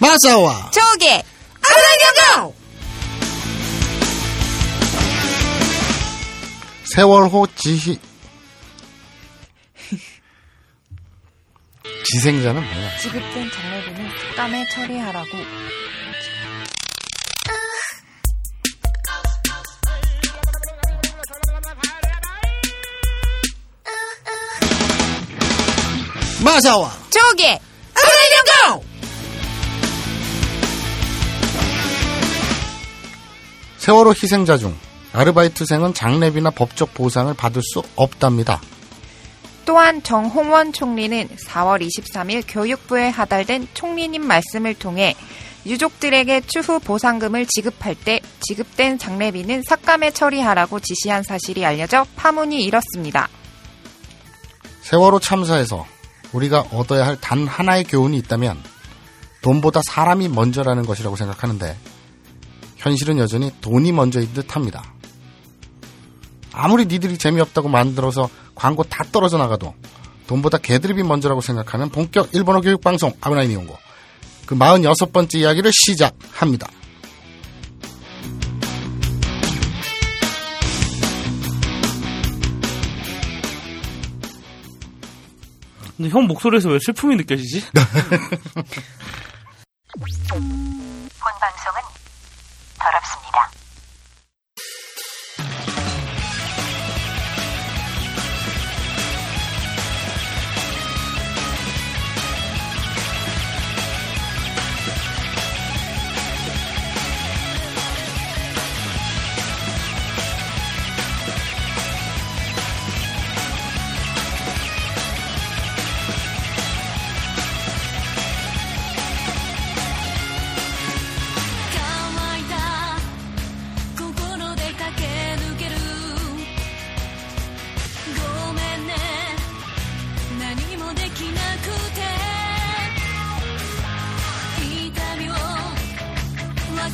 마사와 조개 아사경경 세월호 지희 지생자는 뭐야? 지급된 장례비는 땀에 처리하라고. 마사와 조개 아사경경 세월호 희생자 중 아르바이트생은 장례비나 법적 보상을 받을 수 없답니다. 또한 정홍원 총리는 4월 23일 교육부에 하달된 총리님 말씀을 통해 유족들에게 추후 보상금을 지급할 때 지급된 장례비는 삭감에 처리하라고 지시한 사실이 알려져 파문이 일었습니다. 세월호 참사에서 우리가 얻어야 할 단 하나의 교훈이 있다면 돈보다 사람이 먼저라는 것이라고 생각하는데 현실은 여전히 돈이 먼저인 듯 합니다. 아무리 니들이 재미없다고 만들어서 광고 다 떨어져 나가도 돈보다 개드립이 먼저라고 생각하는 본격 일본어 교육 방송 아브나인 이용고 그 46번째 이야기를 시작합니다. 근데 형 목소리에서 왜 슬픔이 느껴지지? 본 방송은 더럽습니다.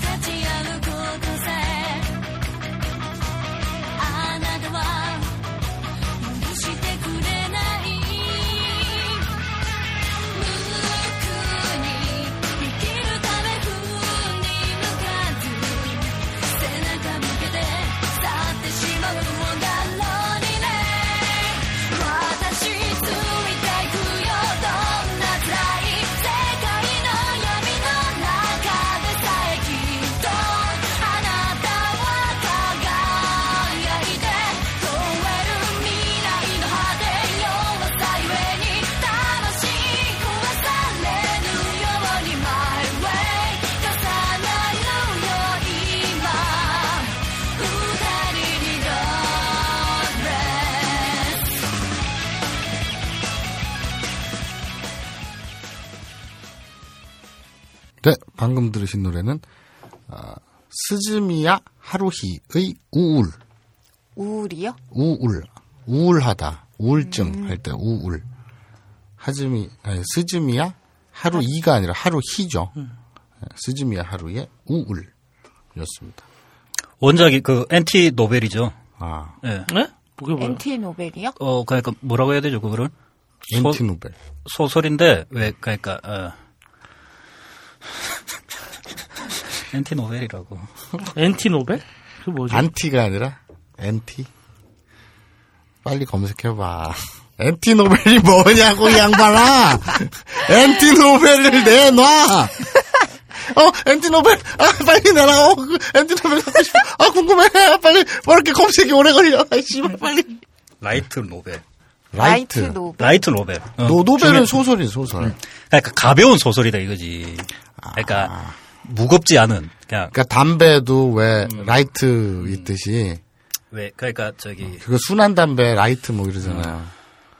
Santiago. 방금 들으신 노래는 아, 스즈미야 하루히의 우울, 우울이요? 우울, 우울하다, 우울증 할때 우울. 하즈미, 아니, 스즈미야 하루이가 아니라 하루히죠. 네, 스즈미야 하루히의 우울이었습니다. 원작이 그 NT novel이죠. 아, 예. 네? 그게 뭐야? NT novel이요? 어, 그러니까 뭐라고 해야 되죠, 그거를? 소- NT novel. 소설인데 왜 그러니까 어. NT novel이라고. NT novel? 그 뭐지? 안티가 아니라 NT. 빨리 검색해봐. NT novel이 뭐냐고 이 양반아. NT novel을 내놔. 어, NT novel. 아, 빨리 내놔. 어, 그 NT novel 갖고 싶어. 아, 궁금해. 빨리. 뭐 이렇게 검색이 오래 걸려. 아, 씨발, 빨리. Light novel. Light novel. Light novel. 어, 노, novel은 중에- 소설이 소설. 그러니까 가벼운 소설이다 이거지. 그러니까 무겁지 않은 그냥 그러니까 담배도 왜 light 있듯이 왜 그러니까 저기 그거 순한 담배 light 뭐 이러잖아요.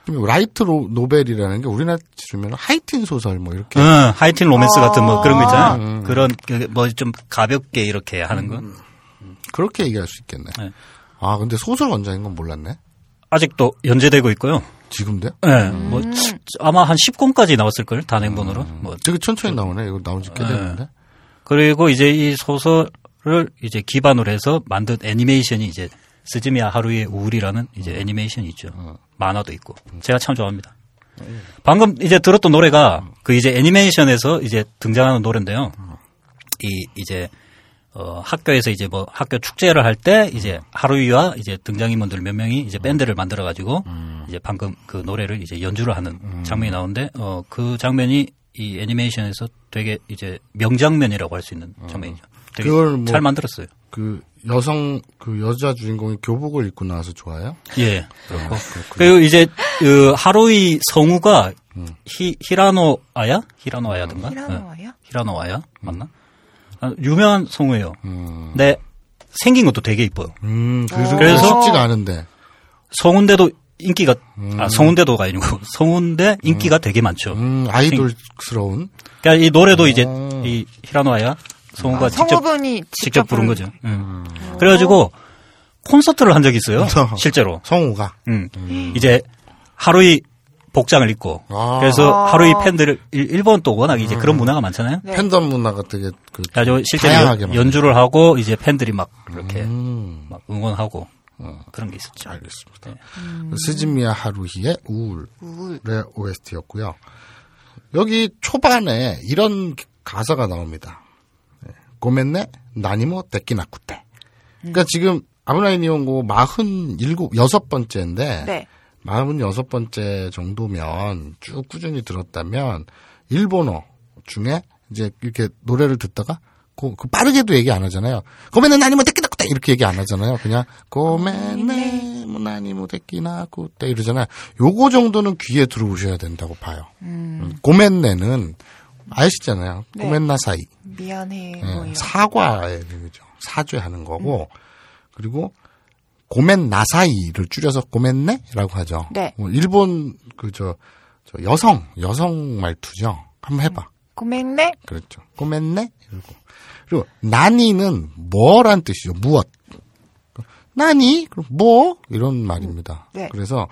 그럼 light 로- novel이라는 게 우리나라 치면 하이틴 소설 뭐 이렇게 응, 하이틴 로맨스 같은 뭐 그런 거 있잖아요. 그런 뭐 좀 가볍게 이렇게 하는 거. 그렇게 얘기할 수 있겠네. 네. 아 근데 소설 원작인 건 몰랐네. 아직도 연재되고 있고요. 지금도요? 예, 뭐 아마 한 10권까지 나왔을 걸 단행본으로. 뭐 되게 천천히 나오네. 이거 나온 지꽤 네. 됐는데. 그리고 이제 이 소설을 이제 기반으로 해서 만든 애니메이션이 이제 스즈미야 하루의 우울이라는 이제 애니메이션이 있죠. 만화도 있고. 제가 참 좋아합니다. 방금 이제 들었던 노래가 그 이제 애니메이션에서 이제 등장하는 노래인데요. 이 이제 어 학교에서 이제 뭐 학교 축제를 할 때 이제 하루이와 이제 등장인물들 몇 명이 이제 밴드를 만들어 가지고 이제 방금 그 노래를 이제 연주를 하는 장면이 나오는데 어 그 장면이 이 애니메이션에서 되게 이제 명장면이라고 할 수 있는 장면이죠. 되게 그걸 뭐- 잘 만들었어요. 그 여성 그 여자 주인공이 교복을 입고 나와서 좋아요? 예. 그렇고. 그리고 이제 그 하루이 성우가 히, 히라노 아야? 히라노 아야든가? 예. 히라노아요? 히라노 아야? 맞나? 아, 유명한 성우예요. 음. 근데 생긴 것도 되게 이뻐요. 음, 그래서, 그래서- 쉽지가 않은데. 성운데도 인기가 아 성운데도가 아니고 성운데 인기가 되게 많죠. 음, 아이돌스러운. 그러니까 이 노래도 이제 어. 이 히라노 아야 성우가 아, 직접 성우분이 직접 부른 부른- 거죠. 음. 그래가지고 콘서트를 한 적이 있어요. 실제로. 성우가. 음. 이제 하루이 복장을 입고 아. 그래서 아. 하루이 팬들을 일- 일본 또 워낙 이제 그런 문화가 많잖아요. 네. 팬덤 문화가 되게 그 실제로 다양하게 연- 막. 연주를 하고 이제 팬들이 막 이렇게 음, 막 응원하고 그런 게 있었죠. 알겠습니다. 음. 스즈미야 하루히의 우울의 우울. OST였고요. 여기 초반에 이런 가사가 나옵니다. 네. 고멘네 나니모 데키나쿠테. 그러니까 음. 지금 아브라인 이온고 47, 여섯 번째인데 네. 46번째 정도면 쭉 꾸준히 들었다면 일본어 중에 이제 이렇게 노래를 듣다가 그, 그 빠르게도 얘기 안 하잖아요. 고메네 나니모 데끼나쿠떼 이렇게 얘기 안 하잖아요. 그냥 고메네 뭐 나니모 데끼나쿠떼 이러잖아요. 요거 정도는 귀에 들어오셔야 된다고 봐요. 음, 고멘네는 아시잖아요. 네. 고멘나사이. 미안해. 예, 뭐 이런. 사과의 의미죠. 사죄하는 거고 그리고 고멘 나사이를 줄여서 고멘네라고 하죠. 네. 뭐 일본 그저 저 여성 여성 말투죠. 한번 해봐. 고맹네? 그렇죠. 고멘네 이러고 그리고 나니는 뭐란 뜻이죠. 무엇. 나니 그럼 뭐 이런 말입니다. 네. 그래서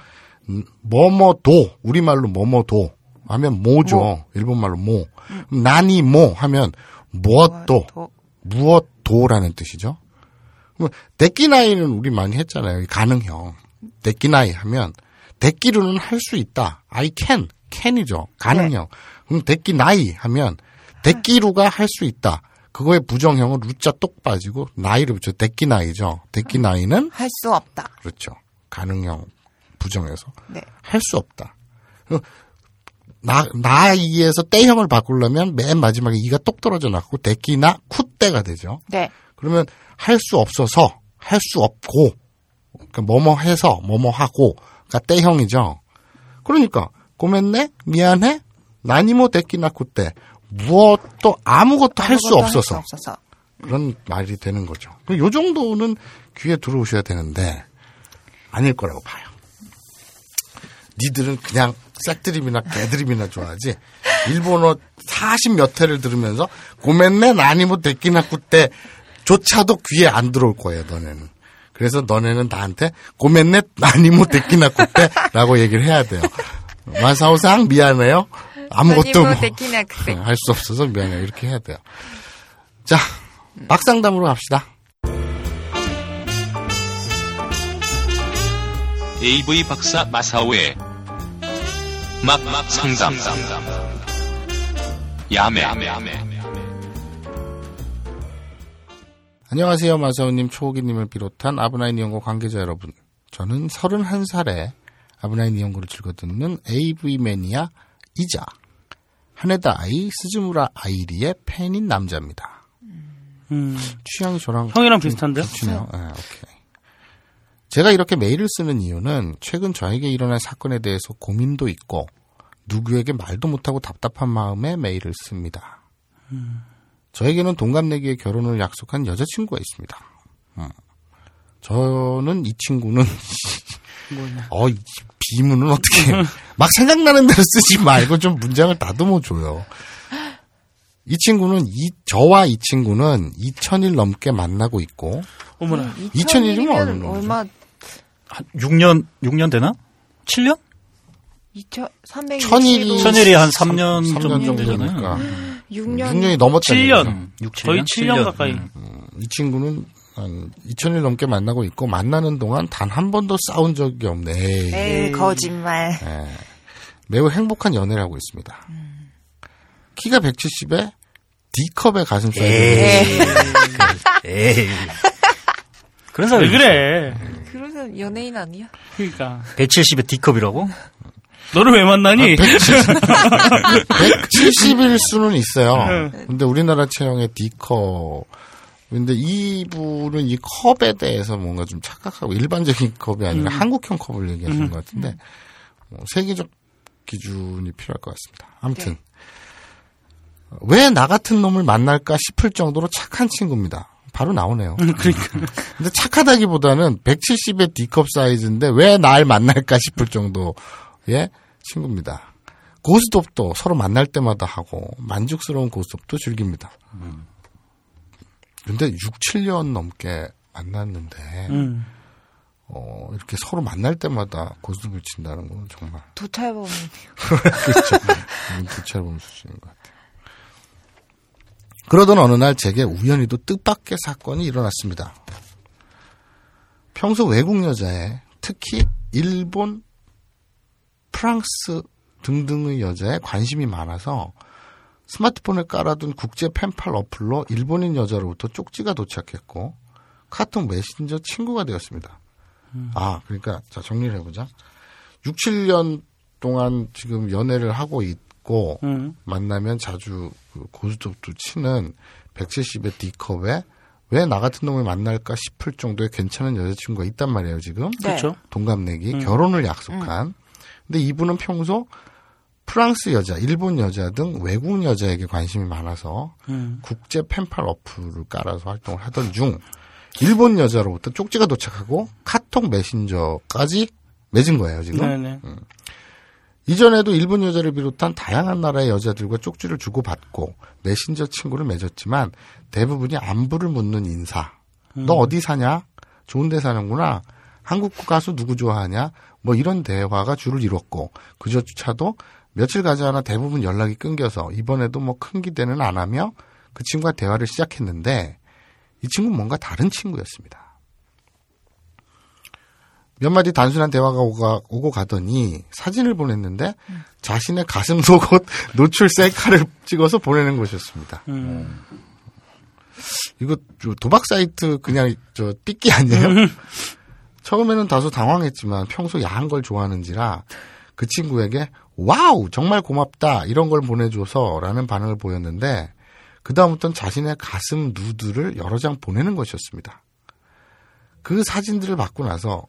음, 뭐뭐도 우리말로 뭐뭐도 하면 뭐죠. 일본말로 뭐. 그럼 나니 뭐 하면 무엇도 더- 무엇도라는 뜻이죠. 뭐 데끼나이는 우리 많이 했잖아요. 이 가능형. 데끼나이 하면 데끼루는 할 수 있다. I can, can이죠. 가능형. 그럼 데끼나이 하면 데끼루가 할 수 있다. 그거의 부정형은 루자 똑 빠지고 나이를 붙여 데끼나이죠. 데끼나이는 할 수 없다. 그렇죠. 가능형 부정해서 네. 할수 없다. 나, 나이에서 때형을 바꾸려면 맨 마지막에 이가 똑 떨어져 나고 데끼나 쿠때가 되죠. 네. 그러면 할 수 없어서 할 수 없고 그러니까 뭐뭐 해서 뭐뭐 하고 그러니까 때형이죠. 그러니까 고멘네 미안해 나니모 데끼나 쿠 때 무엇도 아무것도 할 수 없어서 없어서. 그런 말이 되는 거죠. 요 정도는 귀에 들어오셔야 되는데 아닐 거라고 봐요. 니들은 그냥 싹드림이나 개드림이나 좋아하지. 일본어 40몇 회를 들으면서 고멘네 나니모 데끼나쿠 때 조차도 귀에 안 들어올 거예요, 너네는. 그래서 너네는 나한테 고멘네 나니모 데끼나쿠 때라고 얘기를 해야 돼요. 마사오상 미안해요. 아무것도 뭐 데키나. 할수 없어서 미안해요. 이렇게 해야 돼요. 자, 막상담으로 갑시다. AV 박사 마사오의 막막 상담 야매 안녕하세요. 마사오님, 초호기님을 비롯한 아브나인 이용고 관계자 여러분. 저는 31살에 아브나인 이용고를 즐겨 듣는 AV 매니아 이자 하네다 아이 스즈무라 아이리의 팬인 남자입니다. 음, 취향이 저랑 형이랑 좀 비슷한데요? 겹치네요. 네, 오케이. 제가 이렇게 메일을 쓰는 이유는 최근 저에게 일어난 사건에 대해서 고민도 있고 누구에게 말도 못하고 답답한 마음에 메일을 씁니다. 저에게는 동갑내기의 결혼을 약속한 여자친구가 있습니다. 음. 저는 이 친구는 어, 이 비문은 어떻게 막 생각나는 대로 쓰지 말고 좀 문장을 다듬어 줘요. 이 친구는 이 저와 이 친구는 2000일 넘게 만나고 있고 어머나. 2000일이면 2000일이면 얼마? 한 6년 6년 되나? 7년? 2360. 천일이- 천일이 한 3년 3년 정도 정도 되잖아요. 되니까 6년. 6년이 넘었다는 7년. 얘기죠. 6, 거의 7년 가까이. 음. 이 친구는 한 2000일 넘게 만나고 있고 만나는 동안 단 한 번도 싸운 적이 없네. 에이. 에이, 거짓말. 매우 행복한 연애를 하고 있습니다. 키가 170에 D컵의 가슴 사이즈. 에이. 에이. 그런 사람이 왜 그래? 그러면 연예인 아니야? 그러니까 170에 D컵이라고? 너를 왜 만나니? 170 일 수는 있어요. 네. 근데 우리나라 체형의 D컵. 근데 이분은 이 컵에 대해서 뭔가 좀 착각하고 일반적인 컵이 아니라 한국형 컵을 얘기하시는 것 같은데 뭐 세계적 기준이 필요할 것 같습니다. 아무튼 왜나 같은 놈을 만날까 싶을 정도로 착한 친구입니다. 바로 나오네요. 그러니까 근데 착하다기보다는 170의 D컵 사이즈인데 왜 날 만날까 싶을 정도의 친구입니다. 고스톱도 서로 만날 때마다 하고 만족스러운 고스톱도 즐깁니다. 근데 6, 7년 넘게 만났는데 음. 어, 이렇게 서로 만날 때마다 고스톱을 친다는 건 정말 도찰범. 부채범 수준인 것 같아요. 그러던 어느 날 제게 우연히도 뜻밖의 사건이 일어났습니다. 평소 외국 여자에 특히 일본, 프랑스 등등의 여자에 관심이 많아서 스마트폰에 깔아둔 국제 펜팔 어플로 일본인 여자로부터 쪽지가 도착했고 카톡 메신저 친구가 되었습니다. 아, 그러니까 자 정리를 해보자. 6, 7년 동안 지금 연애를 하고 있고 음. 만나면 자주 그 고스톱도 치는 170의 D컵에 왜 나 같은 놈을 만날까 싶을 정도의 괜찮은 여자친구가 있단 말이에요, 지금. 네. 그렇죠. 동갑내기, 결혼을 약속한. 근데 이분은 평소 프랑스 여자, 일본 여자 등 외국 여자에게 관심이 많아서 음. 국제 펜팔 어플을 깔아서 활동을 하던 중 일본 여자로부터 쪽지가 도착하고 카톡 메신저까지 맺은 거예요, 지금. 네네. 이전에도 일본 여자를 비롯한 다양한 나라의 여자들과 쪽지를 주고받고 메신저 친구를 맺었지만 대부분이 안부를 묻는 인사. 너 어디 사냐? 좋은 데 사는구나. 한국 가수 누구 좋아하냐? 뭐 이런 대화가 주를 이뤘고 그저차도 며칠 가지 않아 대부분 연락이 끊겨서 이번에도 뭐 큰 기대는 안 하며 그 친구와 대화를 시작했는데 이 친구는 뭔가 다른 친구였습니다. 몇 마디 단순한 대화가 오가, 오고 가더니 사진을 보냈는데 자신의 가슴 속옷 노출 셀카를 찍어서 보내는 것이었습니다. 음. 이거 저 도박 사이트 그냥 저 띠끼 아니에요? 처음에는 다소 당황했지만 평소 야한 걸 좋아하는지라 그 친구에게 wow 정말 고맙다 이런 걸 보내줘서라는 반응을 보였는데 그 다음부터는 자신의 가슴 누드를 여러 장 보내는 것이었습니다. 그 사진들을 받고 나서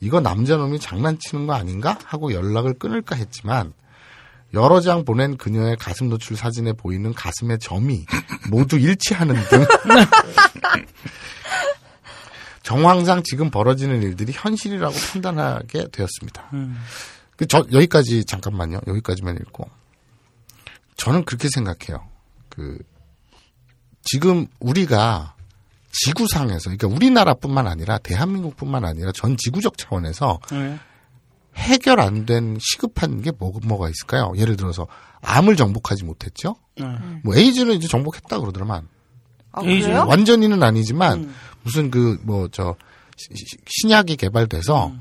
이거 남자놈이 장난치는 거 아닌가 하고 연락을 끊을까 했지만 여러 장 보낸 그녀의 가슴 노출 사진에 보이는 가슴의 점이 모두 일치하는 등 정황상 지금 벌어지는 일들이 현실이라고 판단하게 되었습니다. 음. 그저 여기까지 잠깐만요. 여기까지만 읽고 저는 그렇게 생각해요. 그 지금 우리가 지구상에서 그러니까 우리나라뿐만 아니라 대한민국뿐만 아니라 전 지구적 차원에서 네. 해결 안 된 시급한 게 뭐, 뭐가 있을까요? 예를 들어서 암을 정복하지 못했죠. 네. 뭐 에이즈는 이제 정복했다 그러더만 아, 에이즈. 완전히는 아니지만 무슨 그 뭐 저 신약이 개발돼서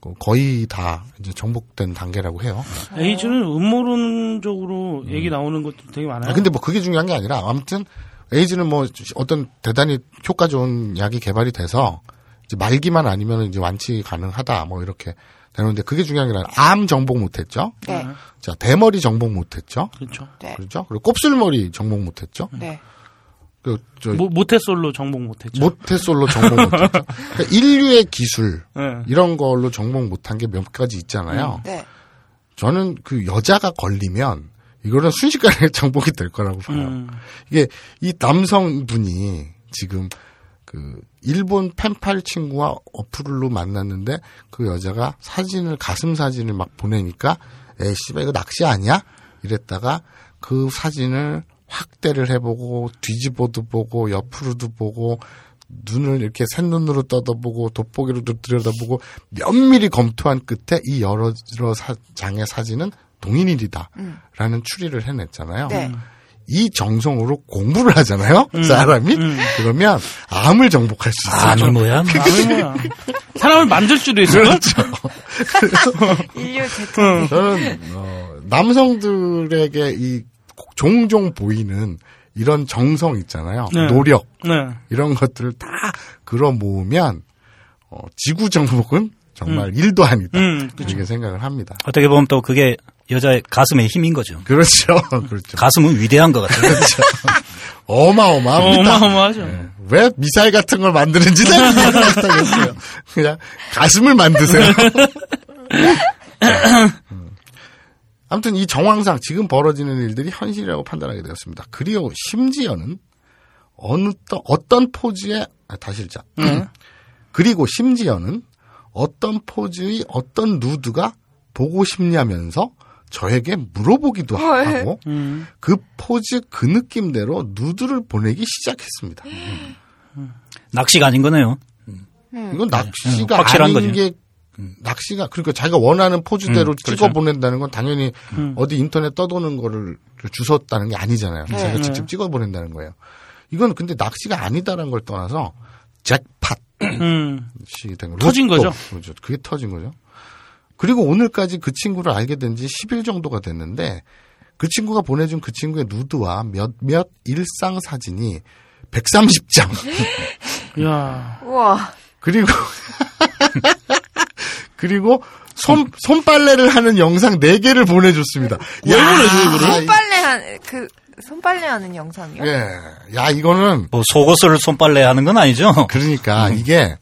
그 거의 다 이제 정복된 단계라고 해요. 에이즈는 음모론적으로 얘기 나오는 것도 되게 많아요. 아, 근데 뭐 그게 중요한 게 아니라 아무튼 에이즈는 뭐 어떤 대단히 효과 좋은 약이 개발이 돼서 이제 말기만 아니면 이제 완치 가능하다 뭐 이렇게 되는데 그게 중요한 게 아니라 암 정복 못했죠. 네. 자 대머리 정복 못했죠. 그렇죠. 네. 그렇죠. 그리고 곱슬머리 정복 못했죠. 네. 그 저 모, 모태솔로 정복 못했죠. 모태솔로 정복 못했죠. 그러니까 인류의 기술 네. 이런 걸로 정복 못한 게 몇 가지 있잖아요. 네. 저는 그 여자가 걸리면 이거는 순식간에 정복이 될 거라고 봐요. 음. 이게 이 남성분이 지금 그 일본 펜팔 친구와 어플로 만났는데 그 여자가 사진을 가슴 사진을 막 보내니까 에이 씨발 이거 낚시 아니야? 이랬다가 그 사진을 확대를 해보고 뒤집어도 보고 옆으로도 보고 눈을 이렇게 샛눈으로 떠다보고 돋보기로도 들여다보고 면밀히 검토한 끝에 이 여러 여러 사- 장의 사진은 동인일이다라는 추리를 해냈잖아요. 네. 이 정성으로 공부를 하잖아요. 사람이 그러면 암을 정복할 수 있어요. 암이 뭐야? 사람을 만들 수도 있어요. 그렇죠. 인류 대통령. 저는 어, 남성들에게 이 종종 보이는 이런 정성 있잖아요. 네. 노력 네. 이런 것들을 다 끌어 모으면 어, 지구 정복은 정말 일도 아니다. 음, 이렇게 생각을 합니다. 어떻게 보면 또 그게 여자의 가슴의 힘인 거죠. 그렇죠. 그렇죠. 가슴은 위대한 것 같아요. 어마어마합니다. 어마어마하죠. 네. 왜 미사일 같은 걸 만드는지는 모르겠어요. 그냥 가슴을 만드세요. 음. 아무튼 이 정황상 지금 벌어지는 일들이 현실이라고 판단하게 되었습니다. 그리고 심지어는 어느 또 어떤 포즈의 아, 다시 읽자. 그리고 심지어는 어떤 포즈의 어떤 누드가 보고 싶냐면서 저에게 물어보기도 하고 음. 그 포즈 그 느낌대로 누드를 보내기 시작했습니다. 낚시가 아닌 거네요. 이건 낚시가 음, 확실한 아닌 거죠. 게 낚시가 그러니까 자기가 원하는 포즈대로 음, 그렇죠. 찍어 보낸다는 건 당연히 음. 어디 인터넷 떠도는 거를 주웠다는 게 아니잖아요. 네. 자기가 네. 직접 찍어 보낸다는 거예요. 이건 근데 낚시가 아니다라는 걸 떠나서 잭팟이 음. 된 거. 터진. 거죠. 그렇죠. 그게 터진 거죠. 그리고 오늘까지 그 친구를 알게 된 지 10일 정도가 됐는데 그 친구가 보내준 그 친구의 누드와 몇몇 일상 사진이 130장. 야. 우와. 그리고 그리고 손 손빨래를 하는 영상 4 개를 보내줬습니다. 왜 보내줘, 이거를? 손빨래 한, 그, 손빨래 하는 영상이요? 예, 야 이거는 뭐 속옷을 손빨래 하는 건 아니죠. 그러니까 이게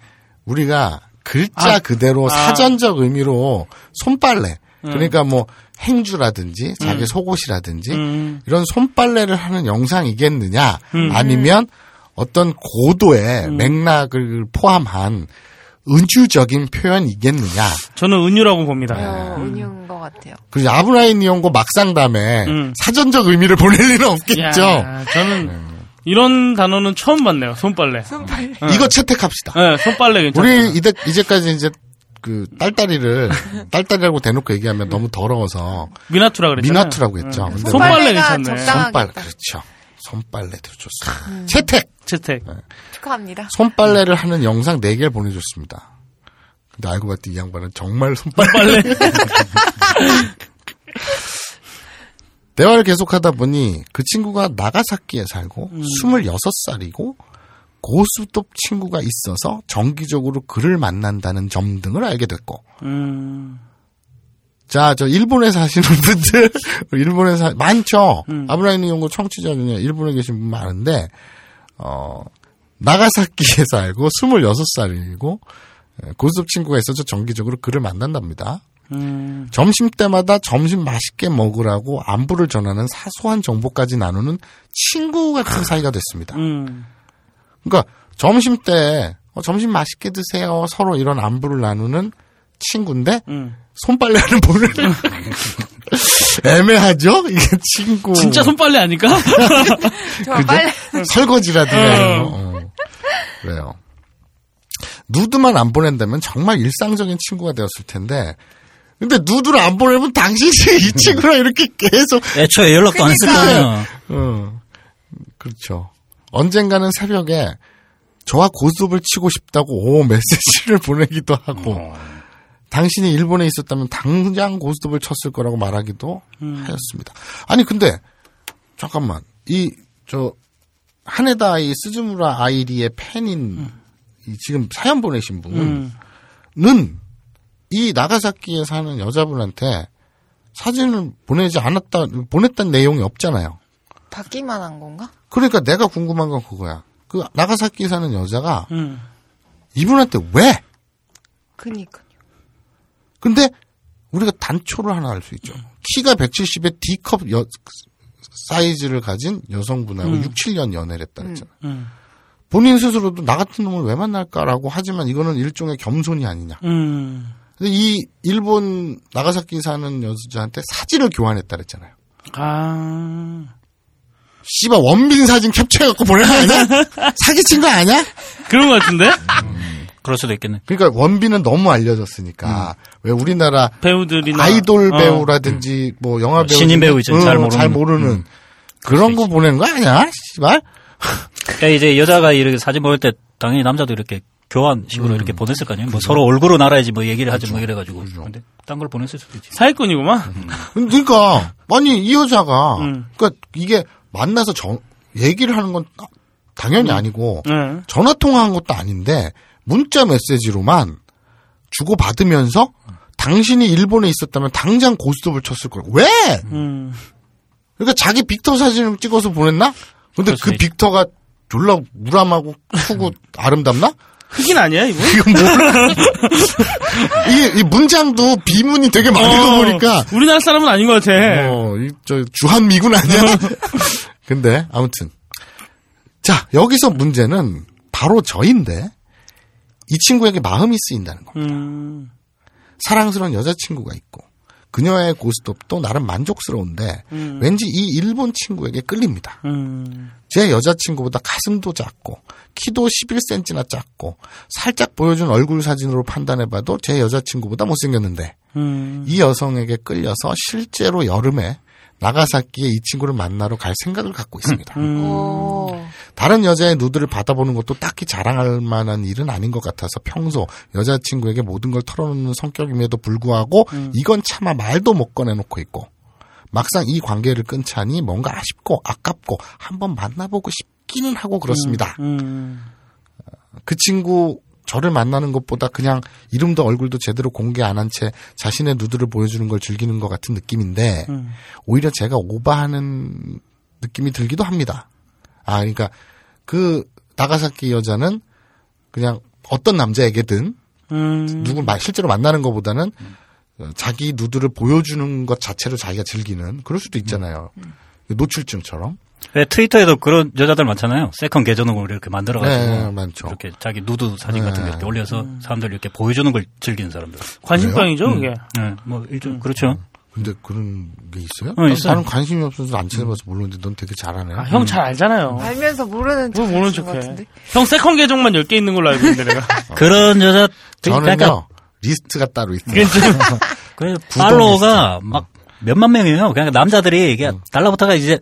우리가 글자 아, 그대로 아. 사전적 의미로 손빨래 그러니까 뭐 행주라든지 자기 음. 속옷이라든지 음. 이런 손빨래를 하는 영상이겠느냐 음. 아니면 어떤 고도의 맥락을 포함한 은주적인 표현이겠느냐 저는 은유라고 봅니다. 어, 은유인 것 같아요. 그리고 아브라인 이용고 막상담에 음. 사전적 의미를 보낼 리는 없겠죠. 야, 저는 이런 단어는 처음 봤네요. 손빨래. 손빨래. 이거 채택합시다. 네, 손빨래 괜찮아요. 우리 이제, 이제까지 이제 그 딸딸이를 딸딸이라고 대놓고 얘기하면 너무 더러워서 미나투라 그랬잖아요. 미나투라고 했죠. 네. 근데 손빨래 괜찮네. 적당하겠다. 손빨 그렇죠. 손빨래도 좋습니다. 채택 채택. 축하합니다. 손빨래를 하는 영상 4개를 보내줬습니다. 근데 알고 봤더니 이 양반은 정말 손빨래. 대화를 계속하다 보니 그 친구가 나가사키에 살고 26살이고 고수톱 친구가 있어서 정기적으로 그를 만난다는 점 등을 알게 됐고 음. 자, 저 일본에 사시는 분들, 일본에 사, 많죠? 음. 아브라인 연구 청취자 중에 일본에 계신 분 많은데, 어, 나가사키에 살고 26살이고, 고수톱 친구가 있어서 정기적으로 그를 만난답니다. 음. 점심 때마다 점심 맛있게 먹으라고 안부를 전하는 사소한 정보까지 나누는 친구 같은 사이가 됐습니다. 음. 그러니까 점심 때 어, 점심 맛있게 드세요. 서로 이런 안부를 나누는 친구인데 음. 손빨래하는 분을 애매하죠? 이게 친구 진짜 손빨래 아닐까? 저 빨래. 설거지라든가. 어. 그래요. 누드만 안 보낸다면 정말 일상적인 친구가 되었을 텐데 근데 누드를 안 보내면 당신이 이 친구랑 이렇게 계속 애초에 연락도 안 했을 거 아니에요. 어, 그렇죠. 언젠가는 새벽에 저와 고스톱을 치고 싶다고 오 메시지를 보내기도 하고 당신이 일본에 있었다면 당장 고스톱을 쳤을 거라고 말하기도 하였습니다. 아니 근데 잠깐만 이 저 하네다 이 스즈무라 아이리의 팬인 이 지금 사연 보내신 분은 음. 이 나가사키에 사는 여자분한테 사진을 보내지 않았다 보냈다는 내용이 없잖아요. 받기만 한 건가? 그러니까 내가 궁금한 건 그거야. 그 나가사키에 사는 여자가 음. 이분한테 왜? 그니까. 근데 우리가 단초를 하나 알 수 있죠. 키가 170에 D컵 여- 사이즈를 가진 여성분하고 6, 7년 연애를 했다 그랬잖아. 음. 본인 스스로도 나 같은 놈을 왜 만날까라고 하지만 이거는 일종의 겸손이 아니냐. 음. 근데 이 일본 나가사키 사는 여자한테 사진을 교환했다 그랬잖아요. 아. 씨발 원빈 사진 캡처해갖고 보낸 거 아니야? 사기친 거 아니야? 그런 것 같은데? 그럴 수도 있겠네. 그러니까 원빈은 너무 알려졌으니까 왜 우리나라 배우들이나. 아이돌 어. 배우라든지 뭐 영화 배우 신인 배우 있잖아요. 잘 모르는. 잘 모르는 그런 거 보낸 거 아니야? 씨발. 그러니까 이제 여자가 이렇게 사진 보낼 때 당연히 남자도 이렇게 교환식으로 이렇게 보냈을 거 아니에요. 뭐 서로 얼굴로 날아야지 뭐 얘기를 하지 뭐 이래가지고. 근데 딴 걸 보냈을 수도 있지. 사기꾼이구만. 그러니까 아니 이 여자가 음. 그러니까 이게 만나서 전 얘기를 하는 건 당연히 아니고 네. 전화 통화한 것도 아닌데 문자 메시지로만 주고 받으면서 당신이 일본에 있었다면 당장 고스톱을 쳤을 걸. 왜? 음. 그러니까 자기 빅터 사진을 찍어서 보냈나? 근데 그. 빅터가 졸라 우람하고 크고 아름답나? 흑인 아니야 이분? 이거 뭐 이게 이 문장도 비문이 되게 많은 거 보니까 우리나라 사람은 아닌 것 같아. 어, 이, 저, 주한 미군 아니야? 근데, 아무튼. 자, 여기서 문제는 바로 저인데, 이 친구에게 마음이 쓰인다는 겁니다. 음. 사랑스러운 여자친구가 있고, 그녀의 고스톱도 나름 만족스러운데, 음. 왠지 이 일본 친구에게 끌립니다. 음. 제 여자친구보다 가슴도 작고, 키도 11cm나 작고, 살짝 보여준 얼굴 사진으로 판단해봐도 제 여자친구보다 못생겼는데, 음. 이 여성에게 끌려서 실제로 여름에 나가사키에 이 친구를 만나러 갈 생각을 갖고 있습니다. 음. 오. 다른 여자의 누드를 받아보는 것도 딱히 자랑할 만한 일은 아닌 것 같아서 평소 여자친구에게 모든 걸 털어놓는 성격임에도 불구하고 이건 차마 말도 못 꺼내놓고 있고 막상 이 관계를 끊자니 뭔가 아쉽고 아깝고 한번 만나보고 싶기는 하고 그렇습니다. 음. 그 친구 저를 만나는 것보다 그냥 이름도 얼굴도 제대로 공개 안 한 채 자신의 누드를 보여주는 걸 즐기는 것 같은 느낌인데 음. 오히려 제가 오바하는 느낌이 들기도 합니다. 아, 그러니까 그 나가사키 여자는 그냥 어떤 남자에게든 음. 누굴 마- 실제로 만나는 것보다는 어, 자기 누드를 보여주는 것 자체로 자기가 즐기는 그럴 수도 있잖아요. 노출증처럼. 왜 트위터에도 그런 여자들 많잖아요. second 계정으로 이렇게 만들어가지고. 네, 많죠. 이렇게 자기 누드 사진 같은 거 이렇게 올려서 사람들 이렇게 보여주는 걸 즐기는 사람들. 관심병이죠 그게. 네, 뭐 일종 그렇죠. 근데 그런 게 있어요? 어, 있어요. 나는 관심이 없어서 안 찾아봐서 모르는데 넌 되게 잘 아네. 아, 형 잘 알잖아요. 알면서 모르는 뭐척 모르는 척해. 같은데. 형 second 계정만 10개 있는 걸로 알고 있는데 내가. 그런 여자 저는요 그러니까 리스트가 따로 있어요. 그 팔로워가 막 몇만 명이에요. 그냥 남자들이 이게 달라붙어가 이제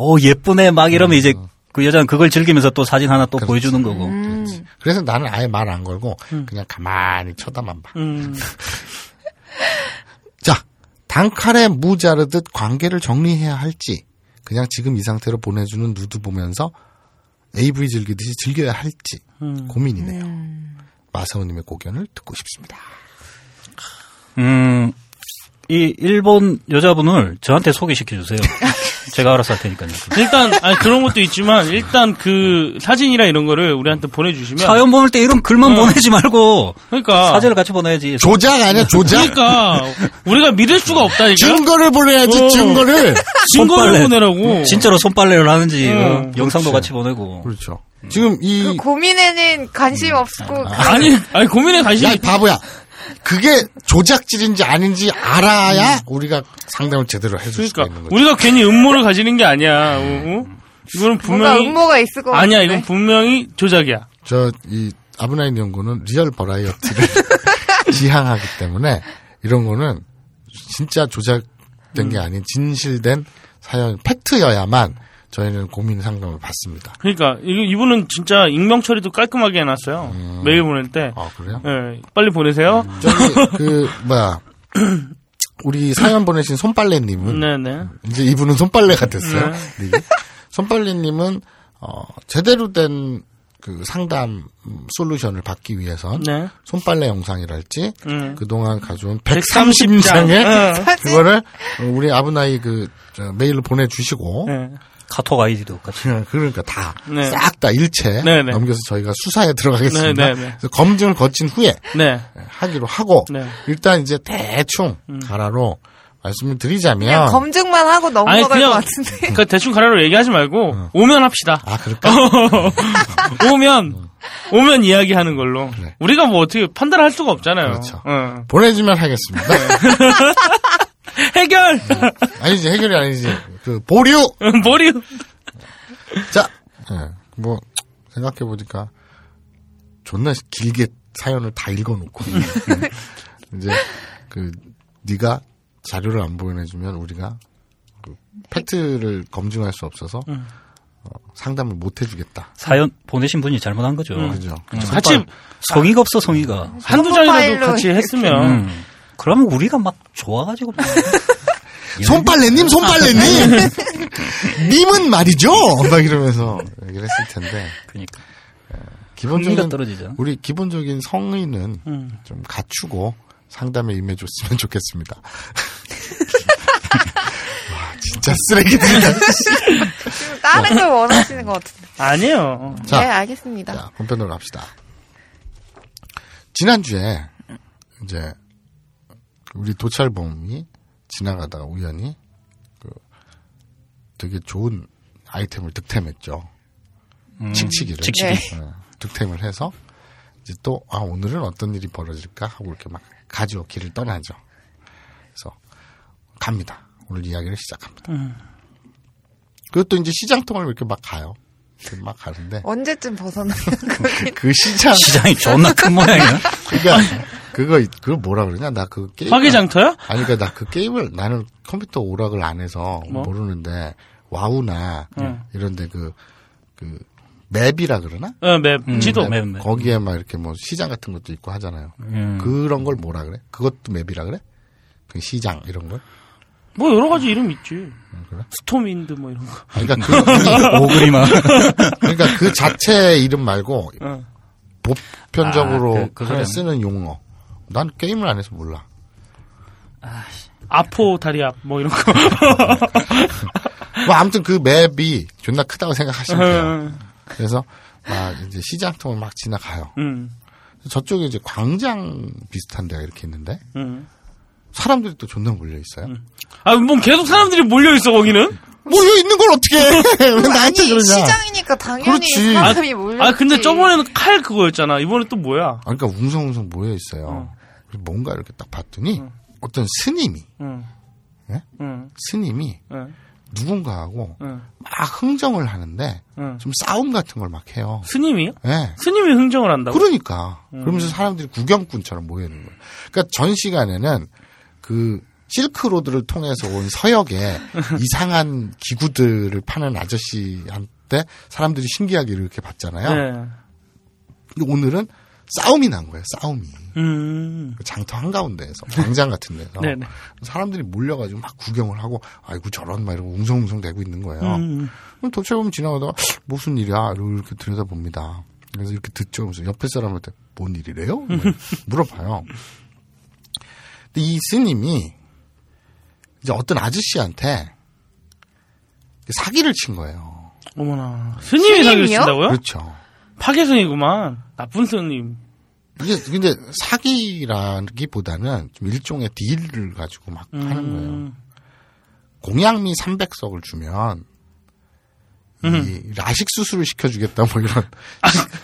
어 예쁘네 막 이러면 이제 그 여자는 그걸 즐기면서 또 사진 하나 또 보여주는 거고. 음. 그래서 나는 아예 말 안 걸고 그냥 가만히 쳐다만 봐. 음. 자, 단칼에 무자르듯 관계를 정리해야 할지 그냥 지금 이 상태로 보내주는 누드 보면서 AV 즐기듯이 즐겨야 할지 음. 고민이네요. 마사오님의 고견을 듣고 싶습니다. 음, 이 일본 여자분을 저한테 소개시켜 주세요. 제가 알아서 할 테니까요. 일단 아니 그런 것도 있지만 일단 그 사진이나 이런 거를 우리한테 보내주시면 사연 보낼 때 이런 글만 보내지 말고 그러니까 사진을 같이 보내야지. 조작 아니야 조작? 그러니까 우리가 믿을 수가 없다니까 증거를 보내야지 어. 증거를. 증거를. 보내라고 진짜로 손빨래를 하는지 어, 어, 영상도 그렇지. 같이 보내고. 그렇죠. 지금 이 그 고민에는 관심 없고 아니 아니 고민에 관심이 야, 이 바보야. 그게 조작질인지 아닌지 알아야 우리가 상담을 제대로 해줄 그러니까 있는 거죠. 우리가 괜히 음모를 가지는 게 아니야. 어? 어? 이거는 뭔가 분명히 음모가 있을 것 아니야. 이건 분명히 조작이야. 저, 이, 아부나이 니홍고는 리얼 버라이어티를 지향하기 때문에 이런 거는 진짜 조작된 게 아닌 진실된 사연, 팩트여야만 저희는 고민 상담을 받습니다. 그러니까 이분은 진짜 익명 처리도 깔끔하게 해놨어요. 메일 보낼 때. 아, 그래요? 예, 빨리 보내세요. 저기, 그, 뭐야. 우리 사연 보내신 손빨래님은 네네. 이제 이분은 손빨래가 됐어요. 네. 손빨래님은 어, 제대로 된 그 상담 음, 솔루션을 받기 위해선 네. 손빨래 영상이랄지 음. 그동안 가져온 130 장. 130장의 어. 그거를 우리 아브나이 그 저, 메일로 보내주시고 네. 카톡 아이디도 같이. 그러니까 다 네. 싹다 일체 네, 네. 넘겨서 저희가 수사에 들어가겠습니다. 네, 네, 네. 그래서 검증을 거친 후에 네. 하기로 하고 네. 일단 이제 대충 가라로 말씀을 드리자면 그냥 검증만 하고 넘어갈 것 그냥 같은데. 그 대충 가라로 얘기하지 말고 오면 합시다. 아 그럴까? 오면 오면 이야기하는 걸로. 그래. 우리가 뭐 어떻게 판단할 수가 없잖아요. 그렇죠. 어. 보내주면 하겠습니다. 해결. 아니지 해결이 아니지 그 보류. 머리. 자, 예, 뭐 생각해 보니까 존나 길게 사연을 다 읽어놓고 이제 그 네가 자료를 안 보내주면 우리가 그 팩트를 검증할 수 없어서 어, 상담을 못 해주겠다. 사연 보내신 분이 잘못한 거죠. 그죠? 같이 성의가 없어 성의가. 한두 장이라도 같이. 했으면 음. 그러면 우리가 막 좋아가지고 막 손빨래님, 손빨래님! 님은 말이죠! 막 이러면서 얘기를 했을 텐데, 그러니까 흥미가 기본적인, 떨어지죠. 우리 기본적인 성의는 음. 좀 갖추고 상담에 임해줬으면 좋겠습니다. 와, 진짜 쓰레기들이다. 다른 걸 원하시는 것 같은데. 아니에요. 자. 네, 알겠습니다. 자, 본편으로 갑시다. 지난주에, 이제, 우리 도찰범이 지나가다가 우연히, 그, 되게 좋은 아이템을 득템했죠. 칙칙이를. 칙칙이. 네. 어, 득템을 해서, 이제 또, 아, 오늘은 어떤 일이 벌어질까? 하고 이렇게 막 가지고 길을 떠나죠. 그래서, 갑니다. 오늘 이야기를 시작합니다. 음. 또 이제 시장통을 이렇게 막 가요. 이렇게 막 가는데, 언제쯤 벗어나요? 그 시장, 시장이 존나 큰 모양이야. 그러니까 그거 그거 뭐라 그러냐? 나 그 게임 화개장터요? 아니 그러니까 나 그 게임을 나는 컴퓨터 오락을 안 해서 뭐? 모르는데 와우나 응. 이런데 그그 map이라 그러나? 어, map, 음, 지도. map, map. 거기에 막 이렇게 뭐 시장 같은 것도 있고 하잖아요. 음. 그런 걸 뭐라 그래? 그것도 map이라 그래? 그 시장 이런 걸? 뭐 여러 가지 이름 있지. 어, 그래? 스톰윈드 뭐 이런 거. 아니, 그러니까 그 오그리마. 그러니까 그 자체 이름 말고 어. 보편적으로 아, 그- 쓰는 용어. 난 게임을 안 해서 몰라. 아포 다리압 뭐 이런 거. 뭐 아무튼 그 맵이 존나 크다고 생각하시면 돼요. 음. 그래서 막 이제 시장통을 막 지나가요. 음. 저쪽에 이제 광장 비슷한 데가 이렇게 있는데 음. 사람들이 또 존나 몰려 있어요. 아, 뭐 계속 사람들이 몰려 있어 거기는. 몰려 있는 걸 어떻게 해? 왜 나한테 아니, 그러냐? 시장이니까 당연히 그렇지. 사람이 몰려. 아, 근데 저번에는 칼 그거였잖아. 이번에 또 뭐야? 아, 그러니까 웅성웅성 모여 있어요. 그래서 뭔가 이렇게 딱 봤더니 어떤 스님이 응. 예? 응. 스님이 응. 누군가하고 응. 막 흥정을 하는데 응. 좀 싸움 같은 걸 막 해요. 스님이요? 예. 스님이 흥정을 한다고? 그러니까 음. 그러면서 사람들이 구경꾼처럼 모여 있는 거예요. 그러니까 전 시간에는 그 실크로드를 통해서 온 서역에 이상한 기구들을 파는 아저씨한테 사람들이 신기하게 이렇게 봤잖아요. 네. 오늘은 싸움이 난 거예요. 싸움이 음. 그 장터 한 가운데에서 광장 같은 데서 네네. 사람들이 몰려가지고 막 구경을 하고 아이고 저런 막 이러고 웅성웅성 대고 있는 거예요. 음. 그럼 도착하면 지나가다가 무슨 일이야? 이러고 이렇게 들여다봅니다. 그래서 이렇게 듣죠. 그래서 옆에 사람한테 뭔 일이래요? 뭐 물어봐요. 근데 이 스님이 이제 어떤 아저씨한테 사기를 친 거예요. 어머나. 스님이 사기를 스님이요? 친다고요? 그렇죠. 파괴성이구만. 나쁜 스님. 이게 근데 사기라기보다는 좀 일종의 딜을 가지고 막 하는 거예요. 음. 공양미 300석을 주면 이 라식 수술을 시켜주겠다 뭐 이런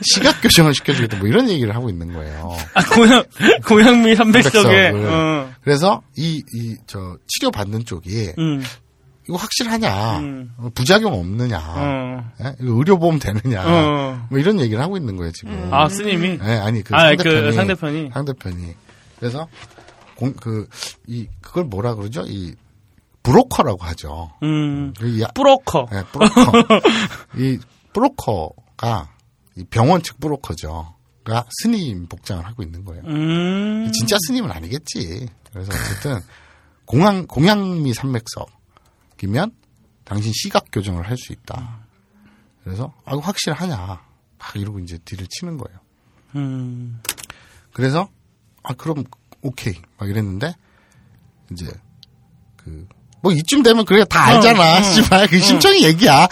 시각 교정을 시켜주겠다 뭐 이런 얘기를 하고 있는 거예요. 아, 고양, 고양미 300석에. 삼백석을. 어. 그래서 이 이 저 치료 받는 쪽이 음. 이거 확실하냐 음. 어, 부작용 없느냐 어. 예? 의료보험 되느냐 어. 뭐 이런 얘기를 하고 있는 거예요 지금. 아, 스님이? 예, 아니 그 아, 상대편이, 그 상대편이. 상대편이. 그래서 공 그 이 그걸 뭐라 그러죠? 이 브로커라고 하죠. 음. 이 야- 브로커. 예, 브로커. 이 브로커가 이 병원 측 브로커죠. 가 스님 복장을 하고 있는 거예요. 음. 진짜 스님은 아니겠지. 그래서 어쨌든 공양 공양미 산맥석 이면 당신 시각 교정을 할 수 있다. 그래서 아 이거 확실하냐? 막 이러고 이제 딜을 치는 거예요. 음. 그래서 아 그럼 오케이 막 이랬는데 이제 그 뭐 이쯤 되면 그래 다 알잖아. 씨발 그 심청이 얘기야.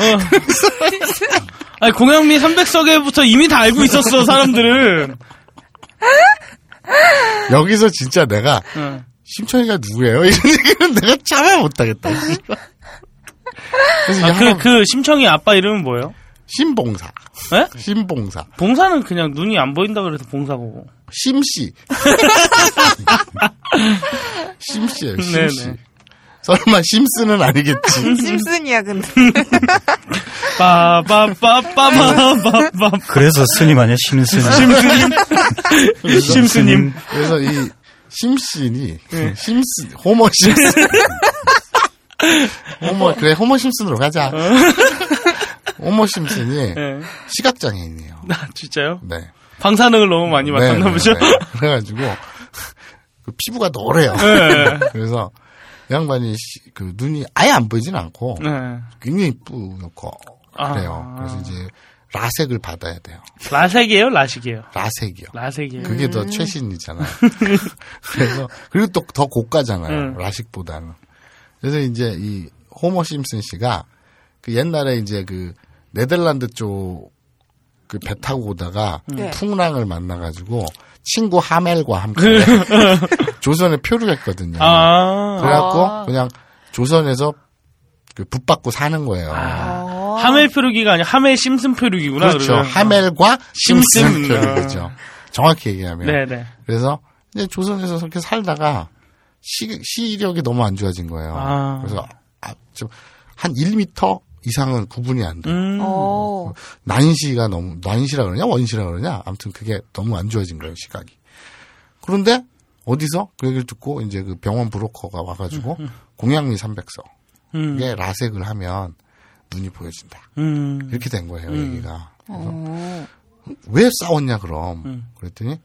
아니, 공양미 300석에부터 이미 다 알고 있었어, 사람들은. 여기서 진짜 내가 응. 심청이가 누구예요? 이런 얘기는 내가 참아 못하겠다. 아, 그, 그, 심청이 아빠 이름은 뭐예요? 신봉사. 예? 신봉사. 봉사는 그냥 눈이 안 보인다 그래서 봉사고. 심씨. 심씨예요, 네네. 심씨. 설마 심스는 아니겠지. 심슨이야 근데. 빠바빠빠바바바. 그래서 스님 아니야 심스님. 심스님. 그래서 이 심신이 심스 호모 심슨 호모 그래 호모 심슨으로 가자. 호머 심슨이 네. 시각 장애인이에요. 아, 진짜요? 네. 방사능을 너무 많이 맞았나 보죠? 네. 그래가지고 그 피부가 노래요. 네. 그래서 이 양반이 시- 그 눈이 아예 안 보이진 않고 네. 굉장히 이쁘고 그래요. 아. 그래서 이제 라섹을 받아야 돼요. 라섹이에요? 라식이에요? 라섹이요. 라섹이에요. 그게 더 최신이잖아요. 그래서 그리고 또 더 고가잖아요. 음. 라식보다는. 그래서 이제 이 호머 심슨 씨가 그 옛날에 이제 그 네덜란드 쪽 그 배 타고 오다가 네. 풍랑을 만나가지고 친구 하멜과 함께 조선에 표류했거든요. 아. 그래갖고 아. 그냥 조선에서 그 붙받고 사는 거예요. 어. 하멜 표류기가 아니라 하멜 심슨 표류기구나. 그렇죠. 그러면. 하멜과 심슨 심슨. 표류죠. 정확히 얘기하면. 네네. 그래서 이제 조선에서 그렇게 살다가 시, 시력이 너무 안 좋아진 거예요. 아. 그래서 아, 좀한 1m 이상은 구분이 안 돼. 요 음. 어. 난시가 너무 난시라 그러냐 원시라 그러냐 아무튼 그게 너무 안 좋아진 거예요 시각이. 그런데 어디서 그 얘기를 듣고 이제 그 병원 브로커가 와가지고 공양미 300석 음. 에 라섹을 하면 눈이 보여진다. 음. 이렇게 된 거예요 얘기가. 그래서 어. 왜 싸웠냐 그럼 음. 그랬더니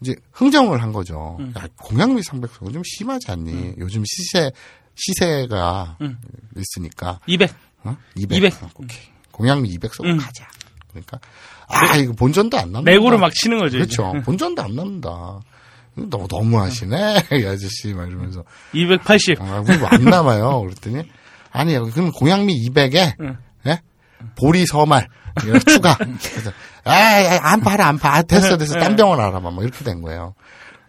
이제 흥정을 한 거죠. 야, 공양미 300석은 좀 심하지 않니? 요즘 시세 시세가 음. 있으니까 200. 어? 200. 200. 오케이. 공양미 200석 음. 가자. 그러니까 아 이거 본전도 안 남는다. 내고를 막 치는 거죠. 이제. 그렇죠. 본전도 안 남는다. 너무 너무 하시네 이 아저씨 막 이러면서 280. 아, 우리 안 남아요. 그랬더니 아니 그럼 공양미 200에 응. 예? 보리 서말 추가. 그래서 아안 팔아 안 파. 아, 됐어 됐어 딴 병원 알아봐. 뭐 이렇게 된 거예요.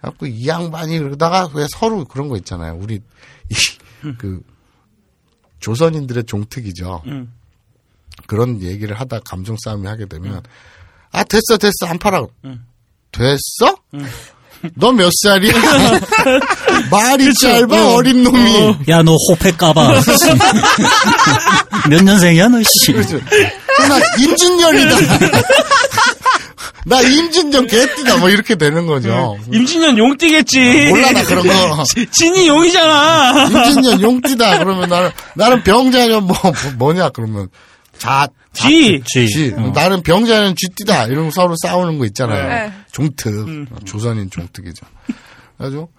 그래갖고 이 양반이 그러다가 왜 서로 그런 거 있잖아요. 우리 이, 그 조선인들의 종특이죠. 음. 그런 얘기를 하다 감정 싸움이 하게 되면 아 됐어 됐어 안 팔아. 응. 됐어? 너 몇 살이야? 말이 짧아 어. 어린 놈이. 야, 너 호패 까봐. 몇 년생이야, 너, 씨. 그렇죠. 나 임진년이다. 나 임진년 개띠다. 뭐 이렇게 되는 거죠. 임진년 용띠겠지. 몰라 나 그런 거. 진이 용이잖아. 임진년 용띠다. 그러면 나는 나는 병자년 뭐, 뭐 뭐냐 그러면 자 쥐. 쥐. 쥐. 어. 나는 병자년 쥐띠다. 이런 거 서로 싸우는 거 있잖아요. 네. 종특. 음. 조선인 종특이죠. 그래가지고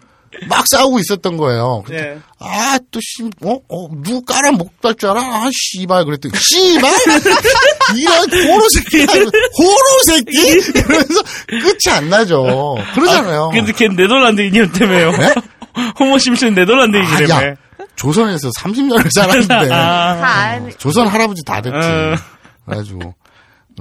막 싸우고 있었던 거예요. 네. 아, 또, 씨, 어, 어, 누구 깔아 먹을 줄 알아? 아, 씨발. 그랬더니, 씨발? 이런 호로 새끼야. 호로 새끼? 이러면서 끝이 안 나죠. 그러잖아요. 근데 걔 네덜란드인이었 때문에요. 네? 호모 심슨 네덜란드인이라며. 아, 야, 조선에서 30년을 살았는데, 아. 다 안, 조선 할아버지 다 됐지. 어. 그래가지고,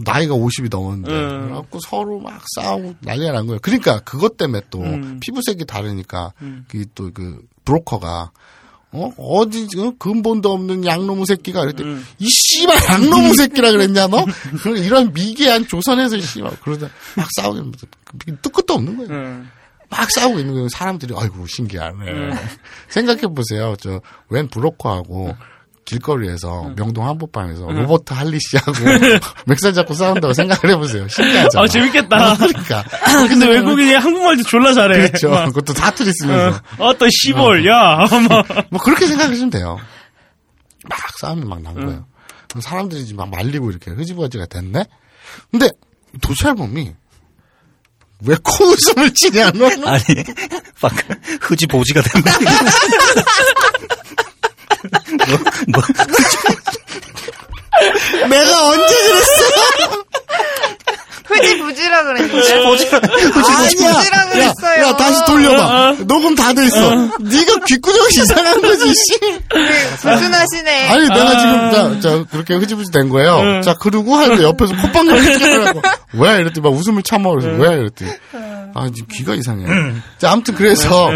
나이가 50이 넘었는데, 음. 그래갖고 서로 막 싸우고 난리가 난 거예요. 그러니까 그것 때문에 또, 음. 피부색이 다르니까, 그또 그, 브로커가, 어? 어디, 어? 근본도 없는 양놈의 새끼가 그랬더니, 음. 이 씨발 양놈의 새끼라 그랬냐, 너? 이런 미개한 조선에서 씨발, 그러다 막 싸우게, 뚝 끝도 없는 거예요. 음. 막 싸우고 있는 거예요. 사람들이, 아이고, 신기하네. 음. 생각해 보세요. 저, 웬 브로커하고, 길거리에서, 명동 한복판에서, 로버트 할리 씨하고, 맥살 잡고 싸운다고 생각을 해보세요. 신기하잖아. 아, 재밌겠다. 그러니까. 근데 외국인이 한국말도 졸라 잘해. 그렇죠. 막, 그것도 사투리 쓰면서. 어, 어떤 시벌, 야. 막. 뭐 그렇게 생각하시면 돼요. 막 싸움이 막 난 거예요. 그럼 사람들이 지금 막 말리고 이렇게 흐지부지가 됐네? 근데 도찰범이 왜 코웃음을 치냐, 너? 아니, 막, 흐지 보지가 됐네. 뭐, 뭐, 내가 언제 그랬어? 흐지부지라 그랬는데. 아니야. 부지라 그랬어요. 야, 야, 다시 돌려봐. 녹음 다 돼 있어. 네가 귓구녕이 이상한 거지, 씨. 부준하시네. 아니, 내가 지금, 자, 자, 그렇게 흐지부지 된 거예요. 자, 그러고 하는데 옆에서 콧방귀를 뀌어가지고, 왜? 이랬더니 막 웃음을 참아. 그래서 왜? 이랬더니. 아, 지금 귀가 이상해. 자, 아무튼 그래서,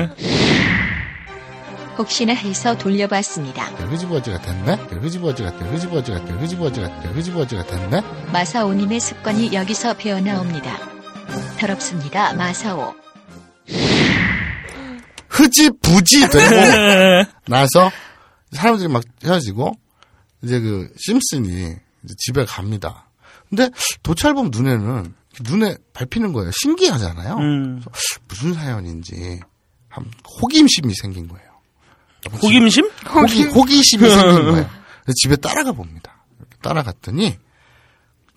혹시나 해서 돌려봤습니다. 흐지부지가 됐네? 흐지부지가 됐 흐지부지가 됐 흐지부지가 됐 흐지부지가 됐네? 마사오님의 습관이 여기서 배어나옵니다. 더럽습니다, 마사오. 흐지부지 되고 나서 사람들이 막 헤어지고 이제 그 심슨이 이제 집에 갑니다. 근데 도찰범 눈에는 눈에 밟히는 거예요. 신기하잖아요. 음. 무슨 사연인지 한 호기심이 생긴 거예요. 호김심? 호기, 호기심이 생긴 거예요. 그래서 집에 따라가 봅니다. 따라갔더니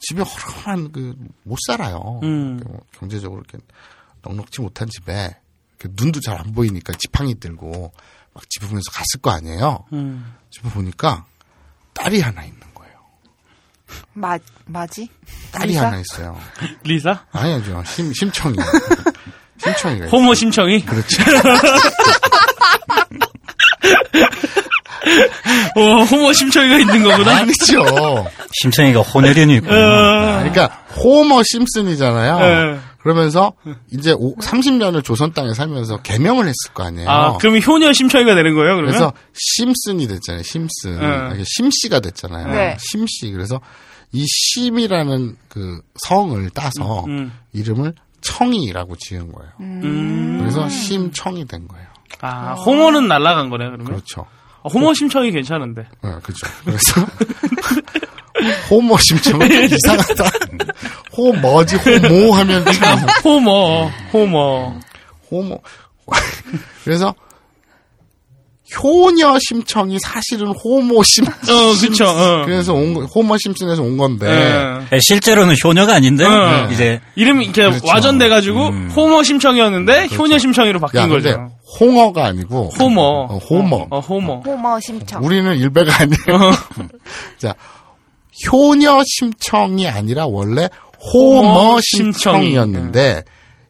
집에 허름한 그 못 살아요. 음. 뭐 경제적으로 이렇게 넉넉지 못한 집에 이렇게 눈도 잘 안 보이니까 지팡이 들고 막 집으면서 갔을 거 아니에요. 음. 집에 보니까 딸이 하나 있는 거예요. 마, 마지? 딸이 리사? 하나 있어요. 리사? 아니죠. 심, 심청이. 심청이가 있어요. 호모 심청이? 그렇죠. 어, 호모 심청이가 있는 거구나. 아니죠. 심청이가 혼혈연이 있고. 어. 그러니까 호머 심슨이잖아요. 네. 그러면서 이제 30년을 조선 땅에 살면서 개명을 했을 거 아니에요. 아, 그러면 효녀 심청이가 되는 거예요, 그러면? 그래서 심슨이 됐잖아요. 심슨. 네. 이게 심씨가 됐잖아요. 네. 심씨. 그래서 이 심이라는 그 성을 따서 음. 이름을 청이라고 지은 거예요. 음. 그래서 심청이 된 거예요. 아, 호모는 날라간 거네, 그러면? 그렇죠. 아, 호모 심청이 괜찮은데. 네, 그렇죠. 그래서 호모 심청은 이상하다. 호머지 호모 하면 참 호모, 호모. 호모. 그래서 효녀 심청이 사실은 호모 심. 어, 그쵸, 어. 그래서 온 거- 호머 심슨에서 온 건데. 예. 네, 실제로는 효녀가 아닌데 어. 이제 이름이 이렇게 그렇죠. 와전돼가지고 음. 호모 심청이었는데 효녀 심청이로 바뀐 야, 근데 거죠. 홍어가 아니고 호모. 어, 호머. 어, 호모. 호머 심청. 우리는 일배가 아니에요. 자, 효녀 심청이 아니라 원래 심청이. 심청이었는데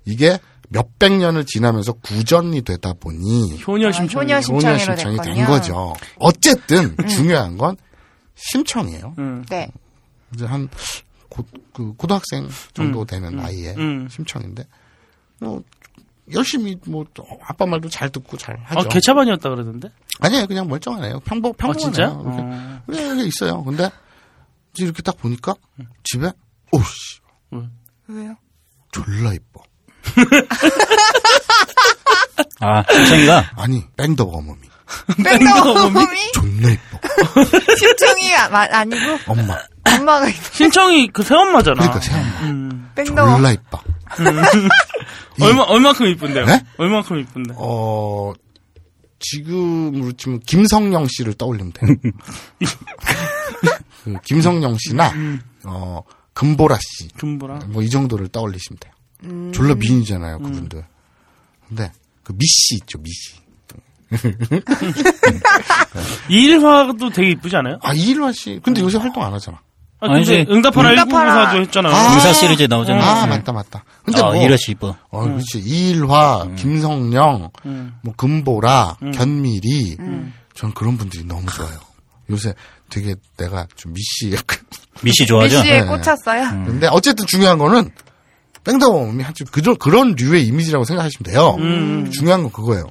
이게 몇백 년을 지나면서 구전이 되다 보니 효녀 아, 심청. 효녀 효녀 심청이로 심청이 된. 거죠. 어쨌든 중요한 건 심청이에요. 음. 네. 이제 한 고, 그 고등학생 정도 되는 나이에 음. 심청인데 뭐 열심히 뭐 아빠 말도 잘 듣고 잘 하죠. 아, 개차반이었다 그러던데? 아니에요, 그냥 멀쩡하네요. 평범 아, 평범하네요. 진짜? 이렇게, 어. 이렇게 있어요. 근데 이제 이렇게 딱 보니까 집에 오씨 왜요? 졸라 이뻐. 아 심청이가 아니 뺑덕 어머니 뺑덕어머니 존나 이뻐. 심청이 아, 마- 아니고 엄마 엄마가 있- 심청이 그 새엄마잖아. 그러니까 새엄마 음. 뺑덕어. 졸라 이뻐. 이- 얼마, 얼마큼 이쁜데요? 네? 얼마큼 이쁜데? 어 지금으로 치면 김성령 씨를 떠올리면 돼요. 그 김성령 씨나 어 금보라 씨. 금보라. 뭐 이 정도를 떠올리시면 돼요. 졸라 미인이잖아요, 그분들. 근데 그 미씨 있죠, 미씨. 이일화도 되게 이쁘지 않아요? 아 이일화 씨. 근데 요새 활동 안 하잖아. 아, 근데 아니지. 응답하라 응답하라. 1994도 했잖아요. 아. 의사 시리즈 나오잖아요. 아 네. 맞다 맞다. 근데 아, 뭐 이러시 이뻐. 어, 그렇지. 이일화, 김성령, 음. 뭐 금보라, 견미리. 음. 전 그런 분들이 너무 좋아요. 요새 되게 내가 좀 미씨 약간. 미씨 좋아하죠? 미씨에 네. 꽂혔어요. 근데 어쨌든 중요한 거는 뺑덕어머니 한좀 그런 그런 류의 이미지라고 생각하시면 돼요. 음. 중요한 건 그거예요.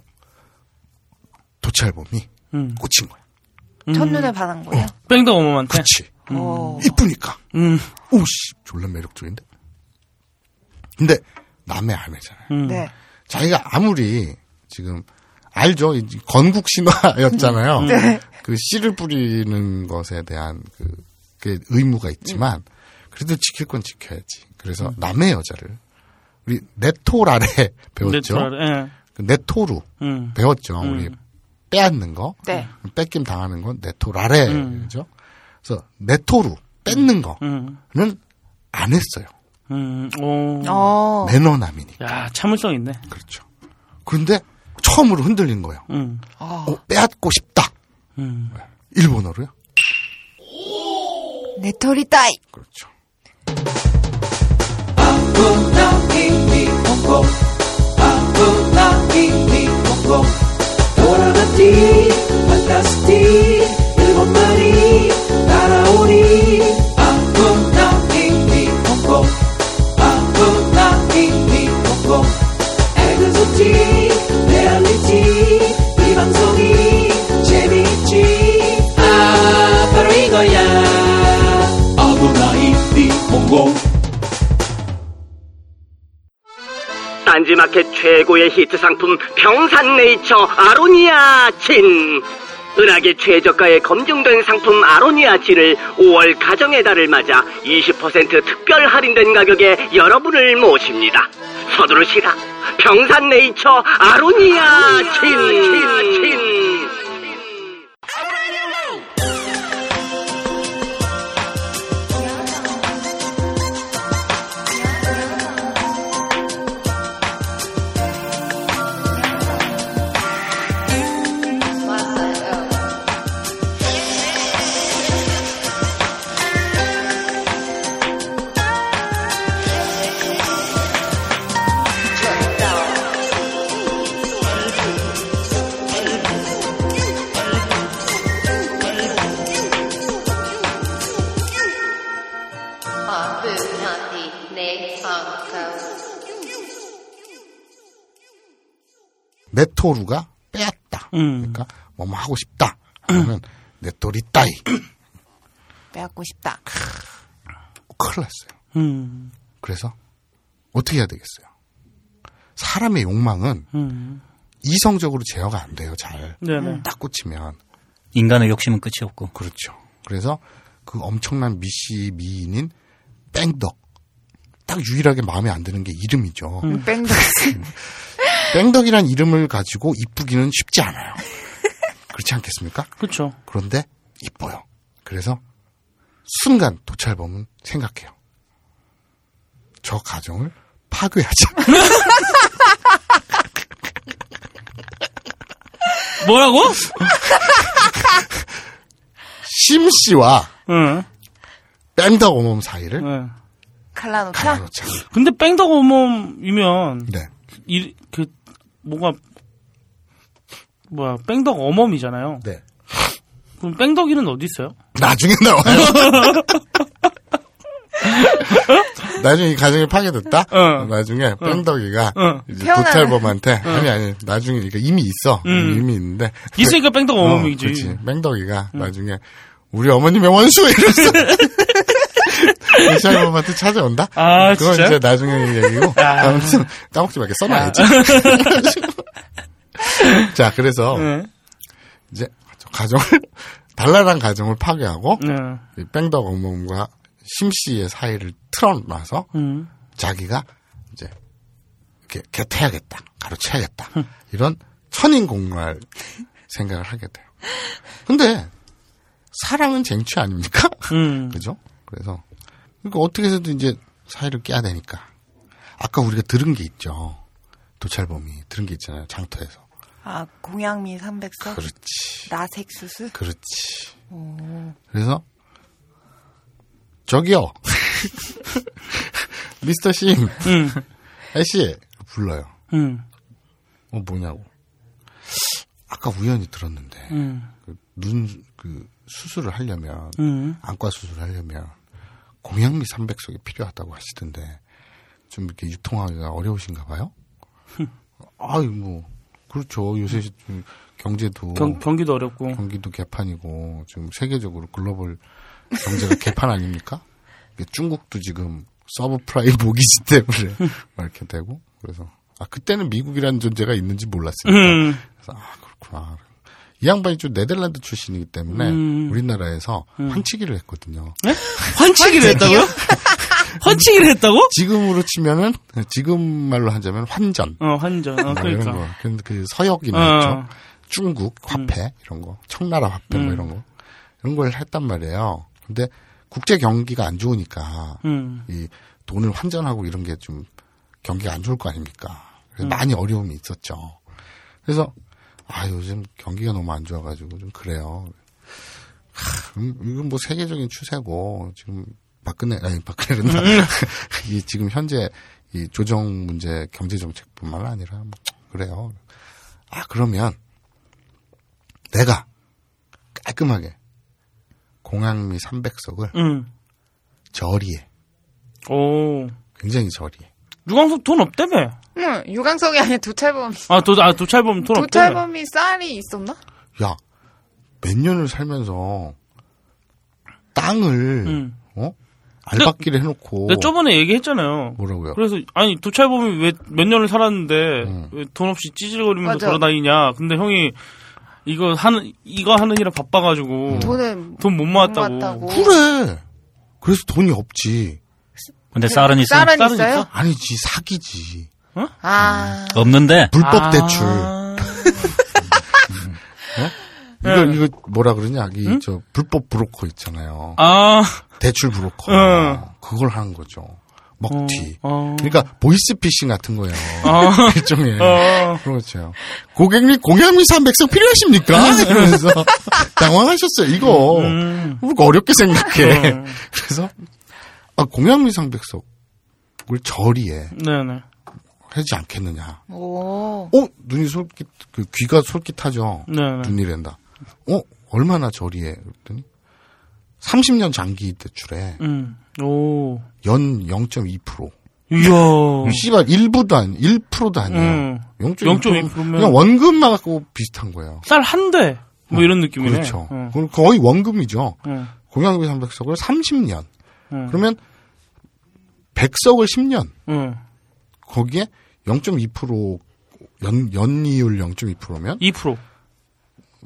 도찰범이 음. 꽂힌 거야. 첫눈에 반한 거예요. 뺑덕 어머한테. 그렇지. 오. 이쁘니까. 음. 오씨, 졸라 매력적인데. 근데 남의 아내잖아요. 음. 네. 자기가 아무리 지금 알죠? 이 건국 신화였잖아요. 네. 그 씨를 뿌리는 것에 대한 그, 그 의무가 있지만 그래도 지킬 건 지켜야지. 그래서 남의 여자를 우리 네토라레 배웠죠. 네토라레, 예. 그 네토루 음. 배웠죠. 우리 빼앗는 거, 네. 뺏김 당하는 건 네토라레죠. 그래서 네토루 뺏는 음. 거는 안 했어요. 음. 오. 어. 매너남이니까. 야, 참을성 있네. 그렇죠. 그런데 처음으로 흔들린 거예요. 음. 어. 어, 빼앗고 싶다. 음. 일본어로요? 네토리 따이. 그렇죠. 콩콩 아무나 이미 콩콩 돌아갔디 판타스틱 일곱 마리 날아오리 아무나 이미 콩콩 아무나 이미 콩콩 에그소틱 레알리티 이 방송이 재미있지. 아 바로 이거야. 아무나 이미 콩콩 딴지마켓 최고의 히트 상품 평산네이처 아로니아 진 은하계 최저가에 검증된 상품 아로니아 진을 5월 가정의 달을 맞아 20% 특별 할인된 가격에 여러분을 모십니다. 서두르시라 평산네이처 아로니아 진. 진. 내 메토루가 빼앗다. 음. 그러니까 뭐뭐 하고 싶다. 하면 네토리 따이. 빼앗고 싶다. 큰일 났어요. 음. 그래서 어떻게 해야 되겠어요? 사람의 욕망은 음. 이성적으로 제어가 안 돼요. 잘. 네네. 딱 꽂히면. 인간의 욕심은 끝이 없고. 그렇죠. 그래서 그 엄청난 미씨 미인인 뺑덕. 딱 유일하게 마음에 안 드는 게 이름이죠. 음. 뺑덕. 뺑덕이란 이름을 가지고 이쁘기는 쉽지 않아요. 그렇지 않겠습니까? 그렇죠. 그런데 이뻐요. 그래서 순간 도찰범은 생각해요. 저 가정을 파괴하자. 뭐라고? 심 씨와 응. 뺑덕 어멈 사이를 네. 칼라노차? 갈라놓자. 근데 뺑덕 어멈이면 네. 이그 뭐가 뭐야 뺑덕 어멈이잖아요. 네. 그럼 뺑덕이는 어디 있어요? 나중에 나와요. 나중에 이 가정이 파괴됐다? 응. 나중에 뺑덕이가 응. 이제 도찰범한테 아니 아니 나중에 그러니까 이미 있어 음. 이미 있는데 있으니까 뺑덕 어, 어멈이지. 뺑덕이가 나중에 우리 어머님의 원수 이랬어. 도찰범한테 찾아온다. 아, 그건 진짜? 이제 나중에 얘기고 아. 아무튼 까먹지 말게 써놔야지. 자 그래서 네. 이제 저 가정을 달랄한 가정을 파괴하고 네. 이 뺑덕 어멈과 심 씨의 사이를 틀어놔서 음. 자기가 이제 이렇게 개태야겠다, 가로채야겠다 이런 천인공할 생각을 하게 돼요. 근데 사랑은 쟁취 아닙니까? 음. 그죠? 그래서 그러니까 어떻게 해서든 이제 사이를 깨야 되니까 아까 우리가 들은 게 있죠. 도찰범이 들은 게 있잖아요. 장터에서. 아, 공양미 300석? 그렇지. 나색수수? 그렇지. 그래서 저기요. 미스터 심. 음. 아씨 불러요. 음. 어 뭐냐고. 아까 우연히 들었는데 음. 눈그 수술을 하려면 음. 안과 수술을 하려면 공양미 300석이 필요하다고 하시던데 좀 이렇게 유통하기가 어려우신가 봐요? 아이 뭐 그렇죠. 요새 좀 경제도 경, 경기도 어렵고. 경기도 개판이고 지금 세계적으로 글로벌 경제가 개판 아닙니까? 중국도 지금 서브프라임 모기지 때문에 막 이렇게 되고 그래서 아 그때는 미국이라는 존재가 있는지 몰랐으니까 음. 그래서 아 그렇구나. 이 양반이 좀 네덜란드 출신이기 때문에 음. 우리나라에서 환치기를 했거든요. 환치기를 했다고요? 환치기를 했다고? 지금으로 치면은 지금 말로 하자면 환전. 어, 환전. 어, 뭐 이런 그러니까. 거. 근데 그 서역이나 어. 있죠. 중국 화폐 이런 거, 청나라 화폐 뭐 음. 이런 거 이런 걸 했단 말이에요. 근데 국제 경기가 안 좋으니까 음. 이 돈을 환전하고 이런 게 좀 경기가 안 좋을 거 아닙니까? 그래서 음. 많이 어려움이 있었죠. 그래서 아 요즘 경기가 너무 안 좋아가지고 좀 그래요. 하, 음, 이건 뭐 세계적인 추세고 지금 박근혜 아니 박근혜는 음. 이 지금 현재 이 조정 문제 경제 정책뿐만 아니라 뭐 그래요. 아 그러면 내가 깔끔하게 공양미 300석을 음. 저리에 오. 굉장히 저리에 유광석 돈 없다며. 응, 유광석이 아니라 도찰범이. 아, 도, 아, 도찰범 돈 없다며. 도찰범이 쌀이 있었나? 야 몇 년을 살면서 땅을 음. 어 알박기를 해놓고 내가 저번에 얘기했잖아요. 뭐라고요? 그래서 아니 도찰범이 왜 몇 년을 살았는데 음. 왜돈 없이 찌질거리면서 맞아. 돌아다니냐. 근데 형이 이거 하는 이거 하느니라 바빠가지고 돈을 돈 못 모았다고. 모았다고. 그래. 그래서 돈이 없지. 근데 쌀은 있어. 쌀은 있어요? 있어? 아니지 사기지. 아, 없는데 불법 아. 대출. 이거 이거 뭐라 그러냐? 이저 불법 브로커 있잖아요. 아, 대출 브로커. 응. 그걸 하는 거죠. 먹튀. 어. 그러니까 보이스피싱 같은 거예요. 아. 일종의. 어. 그렇죠. 고객님 공양미 300석 필요하십니까? 이러면서 당황하셨어요. 이거 음. 우리가 어렵게 생각해. 음. 그래서 아, 공양미 300석을 저리에 네네. 하지 않겠느냐. 오. 어 눈이 솔깃 그 귀가 솔깃하죠. 네네. 눈이랜다. 어 얼마나 저리에 그랬더니 30년 장기 대출에 음. 오. 연 0.2%. 이야. 씨발 1부도 아니 1%도 아니에요. 음. 0.2%. 0.2%면 그냥 원금만 갖고 비슷한 거예요. 쌀 한 대. 뭐 이런 느낌이네. 그렇죠. 응. 그럼 거의 원금이죠. 응. 공양비 300석을 30년. 응. 그러면 100석을 10년. 응. 거기에 0.2% 연, 연이율 0.2%면 2%.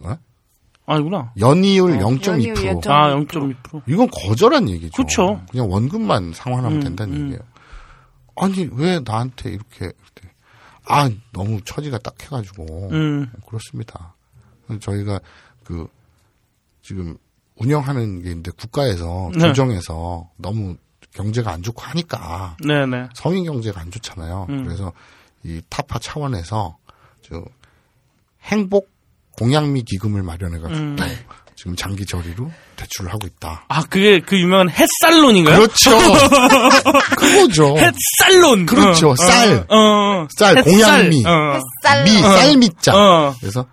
어? 아니구나. 연이율 연이율 0.2%. 0.2%. 아, 0.2%. 이건 거절한 얘기죠. 그쵸. 그냥 원금만 상환하면 음, 된다는 음. 얘기예요. 아니 왜 나한테 이렇게 이렇게. 아 너무 처지가 딱 해가지고 음. 그렇습니다. 저희가 그 지금 운영하는 게 있는데 국가에서 네. 조정해서 너무 경제가 안 좋고 하니까 네네. 서민 경제가 안 좋잖아요. 음. 그래서 이 타파 차원에서 저 행복 공양미 기금을 마련해 가지고 음. 지금 장기 저리로 대출을 하고 있다. 아, 그게 그 유명한 햇살론인가요? 그렇죠. 그거죠. 햇살론. 그렇죠. 어, 쌀. 어, 어. 쌀, 햇살. 공양미. 어. 쌀. 미, 쌀미자. 어. 그래서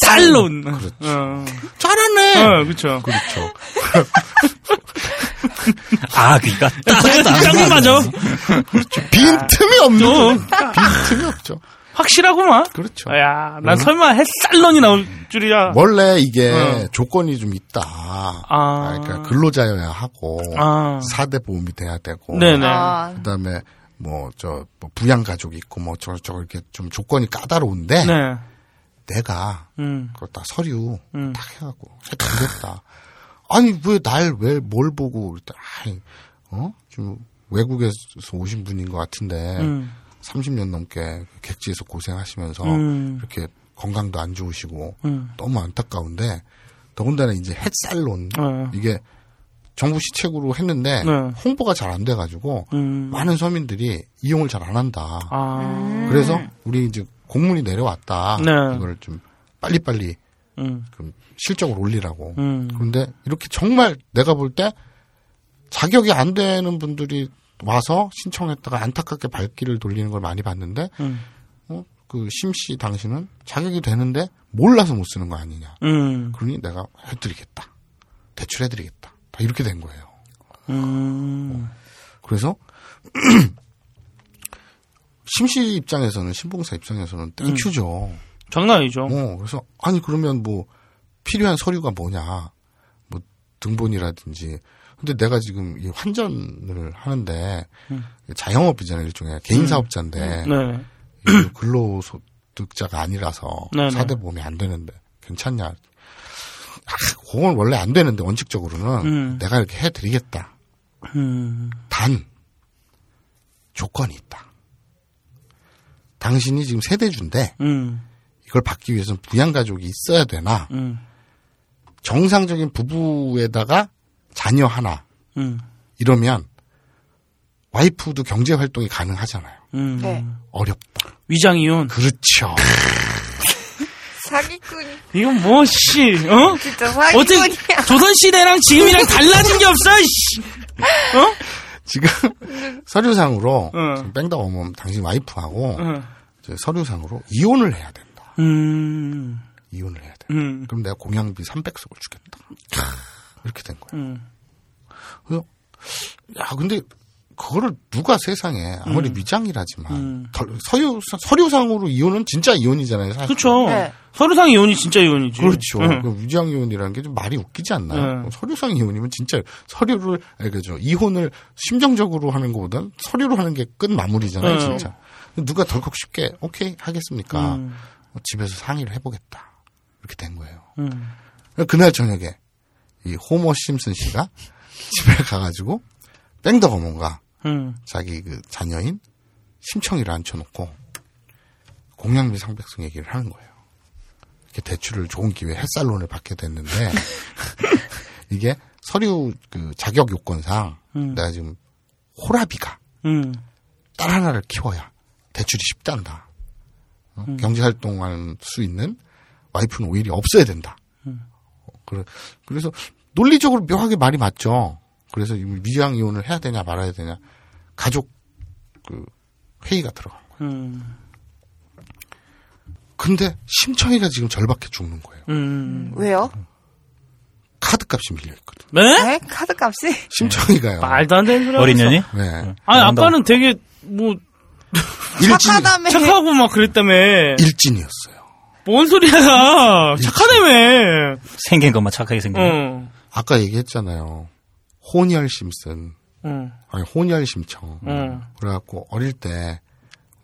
쌀론. 그렇죠. 어. 잘하네. 어, 그렇죠. 그렇죠. 아, 그니까. 딱 맞아. 빈틈이 없는 어. 빈틈이 없죠. 확실하구만. 그렇죠. 야, 난 설마 햇살론이 나올 줄이야. 원래 이게 어. 조건이 좀 있다. 아. 그러니까 근로자여야 하고 아. 사대 보험이 돼야 되고 네네. 아, 그다음에 뭐 저 부양 가족이 있고 뭐 저저 이렇게 좀 조건이 까다로운데 네. 내가 음. 그걸 다 서류 음. 딱 해갖고 해드렸다. 아니 왜 날 왜 뭘 보고 그랬더니 아이 어? 좀 외국에서 오신 분인 것 같은데 음. 30년 넘게 객지에서 고생하시면서 음. 이렇게 건강도 안 좋으시고 음. 너무 안타까운데 더군다나 이제 햇살론 어. 이게 정부 시책으로 했는데 네. 홍보가 잘 안 돼가지고 음. 많은 서민들이 이용을 잘 안 한다. 아. 그래서 우리 이제 공문이 내려왔다. 네. 이걸 좀 빨리빨리 음. 좀 실적을 올리라고. 음. 그런데 이렇게 정말 내가 볼 때 자격이 안 되는 분들이 와서 신청했다가 안타깝게 발길을 돌리는 걸 많이 봤는데 음. 어, 그 심 씨 당신은 자격이 되는데 몰라서 못 쓰는 거 아니냐. 음. 그러니 내가 해드리겠다. 대출해드리겠다. 다 이렇게 된 거예요. 음. 그래서 심씨 입장에서는 신봉사 입장에서는 thank you죠. 장난 아니죠. 어, 그래서 아니 그러면 뭐 필요한 서류가 뭐냐, 뭐 등본이라든지. 근데 내가 지금 이 환전을 하는데 자영업이잖아요 일종의 개인 사업자인데 네. 이 근로소득자가 아니라서 네네. 사대보험이 안 되는데 괜찮냐? 아, 그건 원래 안 되는데 원칙적으로는 음. 내가 이렇게 해드리겠다. 음. 단 조건이 있다. 당신이 지금 세대주인데 음. 이걸 받기 위해서는 부양가족이 있어야 되나 음. 정상적인 부부에다가 자녀 하나 음. 이러면 와이프도 경제 활동이 가능하잖아요. 음. 네. 어렵다. 위장 이혼. 그렇죠. 사기꾼. 이건 뭐 씨, 어? 진짜 어떻게 사기꾼이야. 조선 시대랑 지금이랑 달라진 게 없어. 씨. 지금 서류상으로 응. 지금 뺑덕 어멈 당신 와이프하고 응. 이제 서류상으로 이혼을 해야 된다. 음. 이혼을 해야 돼. 음. 그럼 내가 공양비 300석을 주겠다. 이렇게 된 거예요. 음. 그래서 야 근데 그거를 누가 세상에 아무리 위장이라지만 음. 덜- 서류 서류상으로 이혼은 진짜 이혼이잖아요. 사실. 그렇죠. 네. 서류상 이혼이 진짜 이혼이지. 그렇죠. 응. 그 위장 이혼이라는 게 좀 말이 웃기지 않나요? 네. 서류상 이혼이면 진짜 서류를 아니 그죠 이혼을 심정적으로 하는 것보단 서류로 하는 게 끝 마무리잖아요, 네. 진짜. 누가 덜컥 쉽게 오케이 하겠습니까? 음. 어, 집에서 상의를 해보겠다 이렇게 된 거예요. 음. 그날 저녁에 이 호머 심슨 씨가 집에 가가지고 뺑덕 어머가 음. 자기 그 자녀인 심청이를 앉혀놓고 공양비 상백성 얘기를 하는 거예요. 이렇게 대출을 좋은 기회 햇살론을 받게 됐는데 이게 서류 그 자격 요건상 음. 내가 지금 호라비가 음. 딸 하나를 키워야 대출이 쉽단다. 어? 경제 활동할 수 있는 와이프는 오히려 없어야 된다. 어, 그래, 그래서 논리적으로 묘하게 말이 맞죠. 그래서 이 위장 이혼을 해야 되냐 말아야 되냐 가족 그 회의가 들어간 거예요. 음. 근데 심청이가 지금 절박해 죽는 거예요. 음. 왜요? 카드 값이 밀려 있거든. 네? 네? 카드 값이? 심청이가요. 말도 안 되는 소리 하고 어린 있어. 년이? 네. 아니. 아빠는 되게, 뭐, 일진 착하다며. 착하고 막 그랬다며. 일진이었어요. 뭔 소리야. 착하다며. 생긴 것만 착하게 생긴. 거. 응. 아까 얘기했잖아요. 혼혈 심슨. 응. 아니 혼혈 심청. 응. 그래갖고 어릴 때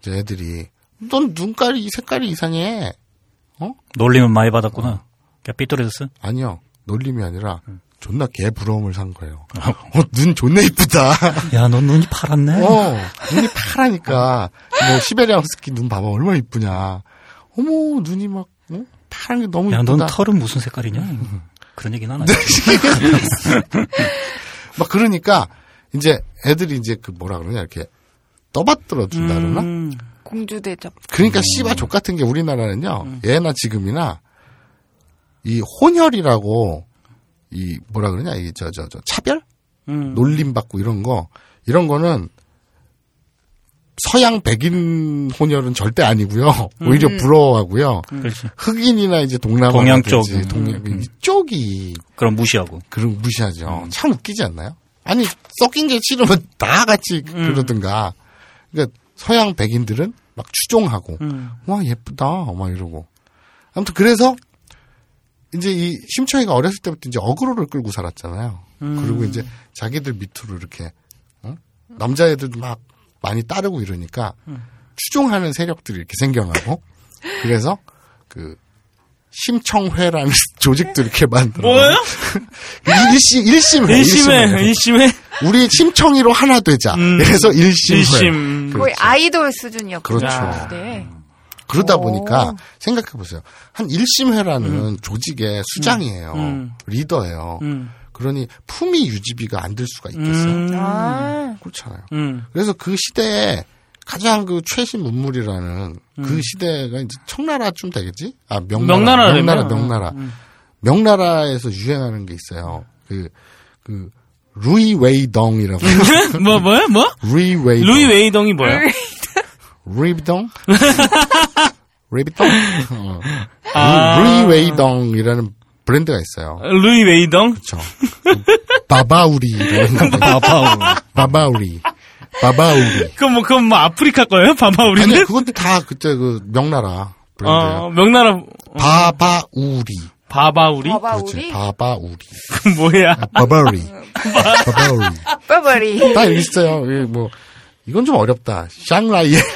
이제 애들이 넌 눈깔이 색깔이 이상해. 놀림은 많이 받았구나. 그냥 삐뚤어졌어? 아니요. 놀림이 아니라 존나 개 부러움을 산 거예요. 어, 눈 존나 이쁘다. 야, 너 눈이 파랗네. 어, 눈이 파라니까. 뭐, 시베리아 허스키 눈 봐봐. 얼마나 이쁘냐. 어머, 눈이 막, 어? 파란 게 너무 야, 이쁘다. 넌 털은 무슨 색깔이냐? 그런 얘기는 안 하지. 막 그러니까, 이제 애들이 이제 그 뭐라 그러냐, 이렇게 떠받들어 준다 그러나? 음. 공주 대접. 그러니까 씨바 족 같은 게 우리나라는요, 예나 지금이나, 이 혼혈이라고, 이 뭐라 그러냐, 이 저, 저, 저, 차별? 음. 놀림 받고 이런 거, 이런 거는 서양 백인 혼혈은 절대 아니고요. 오히려 부러워하고요. 그렇지. 흑인이나 이제 동남아 동양 쪽. 동양 이쪽이 그럼 무시하고. 그런 무시하죠. 참 웃기지 않나요? 아니 썩인 게 싫으면 다 같이 그러든가. 그러니까 서양 백인들은 막 추종하고 음. 와 예쁘다 막 이러고. 아무튼 그래서 이제 이 심청이가 어렸을 때부터 이제 어그로를 끌고 살았잖아요. 그리고 이제 자기들 밑으로 이렇게 어? 남자애들도 막 많이 따르고 이러니까 추종하는 세력들이 이렇게 생겨나고 그래서 그 심청회라는 조직도 이렇게 만들어. 뭐예요? 일심 일심회. 일심회. 일심해. 우리 심청이로 하나 되자. 음. 그래서 일심회. 일심. 그렇죠. 거의 아이돌 수준이었군요. 그렇죠. 네. 그러다 오. 보니까 생각해 보세요. 한 일심회라는 조직의 수장이에요. 음. 리더예요. 음. 그러니 품위 유지비가 안 들 수가 있겠어요. 음. 아, 그렇잖아요. 음. 그래서 그 시대에 가장 그 최신 문물이라는 그 시대가 이제 청나라쯤 되겠지? 아 명나라, 명나라라며. 명나라, 명나라. 음. 명나라 에서 유행하는 게 있어요. 그, 그, 루이 웨이덩이라고. 뭐, 뭐야, 뭐? 루이 웨이덩. 루이 웨이덩이 뭐야? 루이비덩? 루이비덩? 어. 아. 루이 웨이덩이라는 브랜드가 있어요. 루이 웨이덩? 그쵸. 바바우리라는 거. 바바우. 바바우리. 바바우리. 그럼 뭐, 그럼 뭐 아프리카 거예요? 바바 아니, 우리는? 그것도 다 그때 그 명나라 브랜드예요. 어, 명나라, 바바우리. 바바 우리? 봐봐 그렇지. 우리 바바우리. 그 뭐야? 바바우리. 바바우리. 빠바리. 다 있어요. 뭐 이건 좀 어렵다. 샹라이에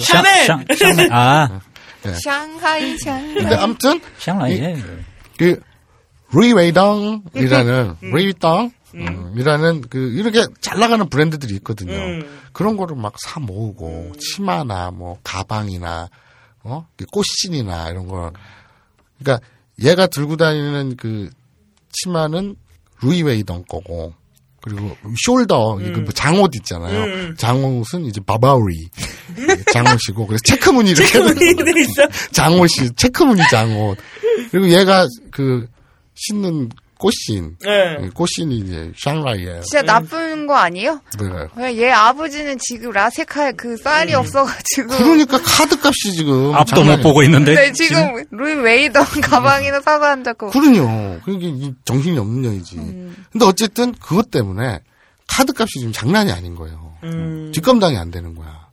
샤넬! 샹, 샹, 아, 샹하이 근데 샹하이. 아무튼 샹라이에. 그 루이웨이덩이라는 루이비덩 음, 이라는 그 이렇게 잘 나가는 브랜드들이 있거든요. 음. 그런 거를 막 사 모으고 치마나 뭐 가방이나 어 꽃신이나 이런 거. 그러니까 얘가 들고 다니는 그 치마는 루이웨이덩 거고 그리고 숄더 이거 뭐 장옷 있잖아요. 장옷은 이제 바바우리 장옷이고 그래서 체크무늬 이렇게? 장옷이 체크무늬 장옷 그리고 얘가 그 신는 꽃신 네. 꽃신이 이제 샹라이에 진짜 나쁜 거 아니에요? 그냥 얘 아버지는 지금 라섹할 그 쌀이 없어가지고. 그러니까 카드값이 지금 앞도 못 보고 있는데. 네, 지금 루이 웨이던 가방이나 사고 앉았고. 그러요. 그게 이 정신이 없는 년이지. 근데 어쨌든 그것 때문에 카드값이 지금 장난이 아닌 거예요. 음. 뒷감당이 안 되는 거야.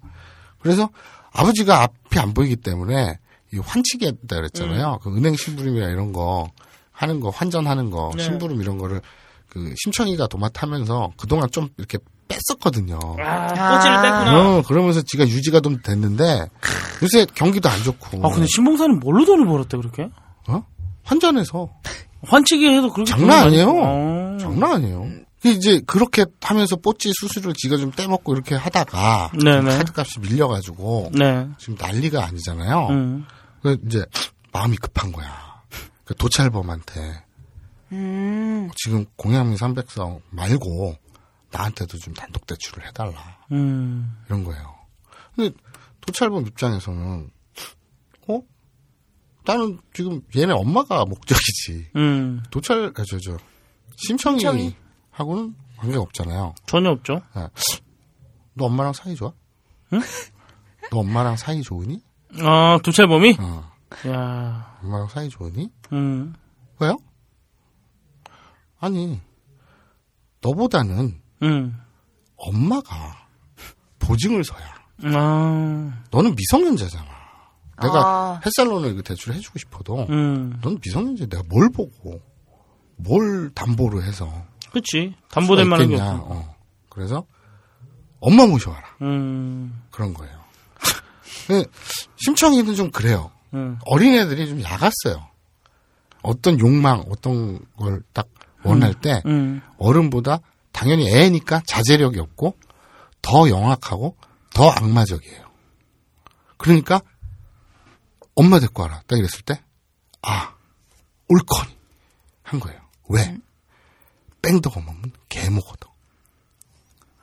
그래서 아버지가 앞이 안 보이기 때문에 이 환치기 했다 그랬잖아요. 그 은행 심부름이나 이런 거 하는 거, 환전하는 거, 네. 심부름 이런 거를 그 심청이가 도맡하면서 그동안 좀 이렇게 뺐었거든요. 아, 꼬치를 뺐구나. 어, 그러면서 지가 유지가 좀 됐는데 요새 경기도 안 좋고. 아, 근데 신봉사는 뭘로 돈을 벌었대, 그렇게? 어? 환전해서 환치기 해서 그렇게. 장난 아니에요. 벌- 어. 장난 아니에요. 그 이제 그렇게 하면서 뽀찌 수수료를 지가 좀 떼먹고 이렇게 하다가 네네. 카드값이 밀려가지고 네. 지금 난리가 아니잖아요. 음. 그 이제 마음이 급한 거야. 그 도찰범한테 음. 지금 공양미 300성 말고 나한테도 좀 단독 대출을 해달라 음. 이런 거예요. 근데 도찰범 입장에서는 어? 나는 지금 얘네 엄마가 목적이지. 음. 도찰 아, 저, 저 심청이, 심청이. 하고는 관계가 없잖아요. 전혀 없죠. 너 엄마랑 사이 좋아? 응? 너 엄마랑 사이 좋으니? 아, 도찰범이? 어. 야 엄마랑 사이 좋으니? 음. 왜요? 아니, 너보다는 음. 엄마가 보증을 서야. 아. 너는 미성년자잖아. 내가 아. 햇살론을 대출 해주고 싶어도 음. 넌 미성년자 내가 뭘 보고 뭘 담보로 해서 그치. 담보될 만한 게. 어. 그래서 엄마 모셔와라 음. 그런 거예요. 근데 심청이는 좀 그래요. 음. 어린애들이 좀 야갔어요. 어떤 욕망, 어떤 걸 딱 원할 때 음. 어른보다 당연히 애니까 자제력이 없고 더 영악하고 더 악마적이에요. 그러니까 엄마 데리고 와라. 딱 이랬을 때, 아, 옳거니. 한 거예요. 왜? 뺑덕 엄마는 개모거든.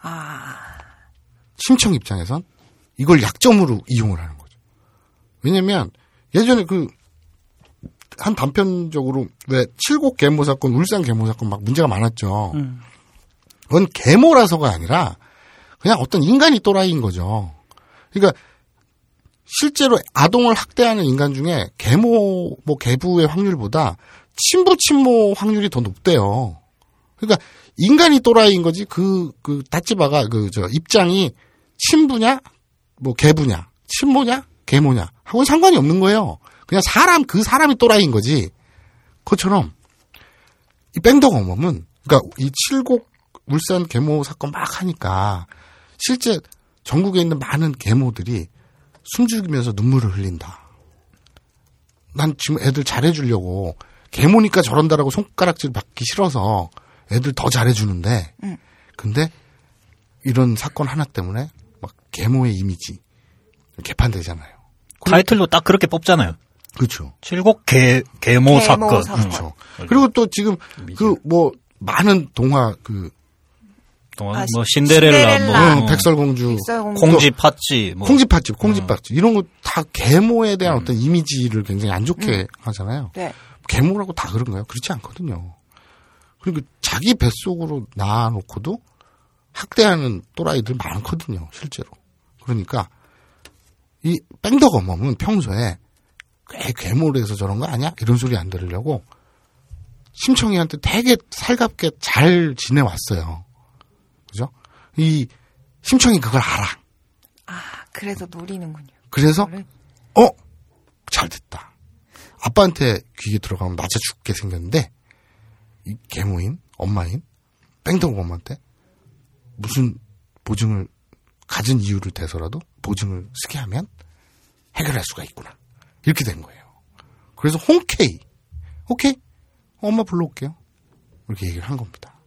아, 심청 입장에선 이걸 약점으로 이용을 하는 거죠. 왜냐면 예전에 그, 한 단편적으로 왜 칠곡 계모 사건, 울산 계모 사건 막 문제가 많았죠. 음. 그건 계모라서가 아니라 그냥 어떤 인간이 또라이인 거죠. 그러니까 실제로 아동을 학대하는 인간 중에 계모 뭐 계부의 확률보다 친부 친모 확률이 더 높대요. 그러니까 인간이 또라이인 거지 그그 다찌바가 그 저 입장이 친부냐 뭐 계부냐 친모냐 계모냐 하고는 상관이 없는 거예요. 그냥 사람 그 사람이 또라이인 거지. 그것처럼 이 뺑덕 어멈은 그러니까 이 칠곡 울산 계모 사건 막 하니까 실제 전국에 있는 많은 계모들이 숨죽이면서 눈물을 흘린다. 난 지금 애들 잘해주려고 계모니까 저런다라고 손가락질 받기 싫어서 애들 더 잘해주는데 응. 근데 이런 사건 하나 때문에 막 계모의 이미지 개판되잖아요. 타이틀도 딱 그렇게 뽑잖아요. 그렇죠. 칠곡 개, 개모 사건. 음. 그렇죠. 그리고 또 지금 그 뭐 많은 동화 그 동안 아, 뭐 신데렐라, 신데렐라. 뭐 응, 백설공주 백설공주. 콩쥐 팥쥐, 뭐 콩쥐팥집, 콩쥐팥집 이런 거 다 계모에 대한 어떤 이미지를 굉장히 안 좋게 하잖아요. 네. 계모라고 다 그런가요? 그렇지 않거든요. 그리고 자기 뱃속으로 낳아놓고도 학대하는 또라이들 많거든요, 실제로. 그러니까 이 뺑덕 어멈은 평소에 꽤 괴물을 해서 저런 거 아니야? 이런 소리 안 들으려고 심청이한테 되게 살갑게 잘 지내왔어요. 그죠? 이 심청이 그걸 알아. 아, 그래서 노리는군요. 그래서 그거를. 어? 잘 됐다. 아빠한테 귀에 들어가면 맞아 죽게 생겼는데 이 계모인 엄마인 뺑덕 엄마한테 무슨 보증을 가진 이유를 대서라도 보증을 쓰게 하면 해결할 수가 있구나. 이렇게 된 거예요. 그래서 홍케이 오케이 엄마 불러올게요. 이렇게 얘기를 한 겁니다.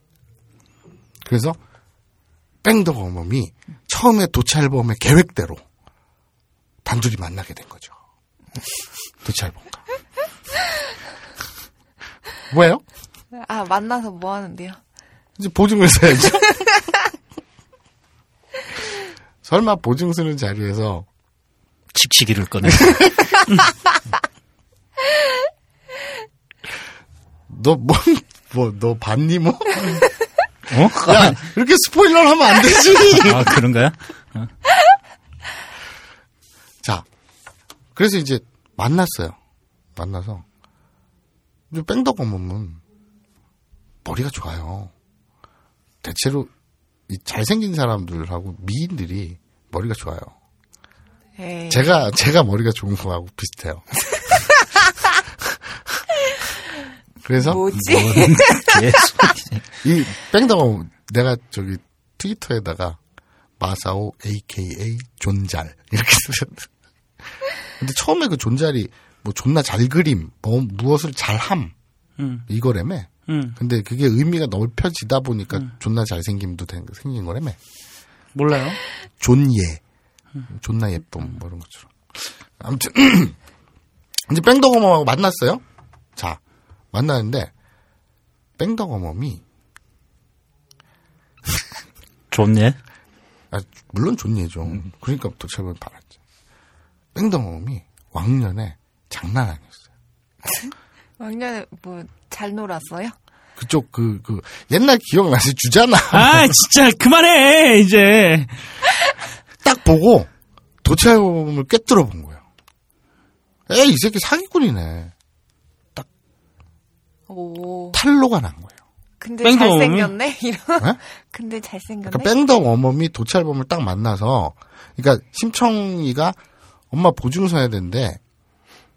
그래서 뺑덕 어멈이 처음에 도찰범의 계획대로 단둘이 만나게 된 거죠. 도찰범과. 왜요? 아, 만나서 뭐 하는데요? 이제 보증을 써야죠. 설마 보증 쓰는 자리에서 칙칙이를 꺼내. 너 뭐, 뭐, 너 봤니 뭐? 어? 야, 이렇게 스포일러를 하면 안 되지! 아, 그런가요? 자, 그래서 이제 만났어요. 만나서. 뺑덕 어멈은 머리가 좋아요. 대체로 이 잘생긴 사람들하고 미인들이 머리가 좋아요. 에이. 제가, 제가 머리가 좋은 거하고 비슷해요. 그래서 뭐지? 예, 이 뺑덕 어멈, 내가 저기 트위터에다가 마사오 AKA 존잘 이렇게 쓰셨는데 근데 처음에 그 존잘이 뭐 존나 잘 그림 뭐 무엇을 잘함 음. 이거라며 음. 근데 그게 의미가 넓혀지다 보니까 존나 잘생김도 된, 생긴 거라며. 몰라요. 존예. 존나 예쁨 뭐 이런 것처럼. 아무튼 이제 뺑덕어멈하고 만났어요? 자 만나는데 뺑덕어멈이 좋네. 아, 물론 존예죠. 그러니까 도착을 받았죠. 뺑덕어멈이 왕년에 장난 아니었어요. 왕년에 뭐, 잘 놀았어요? 그쪽 그 그 옛날 기억나세요 주잖아 아, 진짜 그만해 이제. 딱 보고 도찰범을 꿰뚫어 본 거예요. 에이 이 새끼 사기꾼이네. 오. 탈로가 난 거예요. 근데 뺑도 잘생겼네? 이런. 네? 근데 잘생겼네? 그러니까 뺑덕 어멈이 도찰범을 딱 만나서 그러니까 심청이가 엄마 보증서 해야 된대.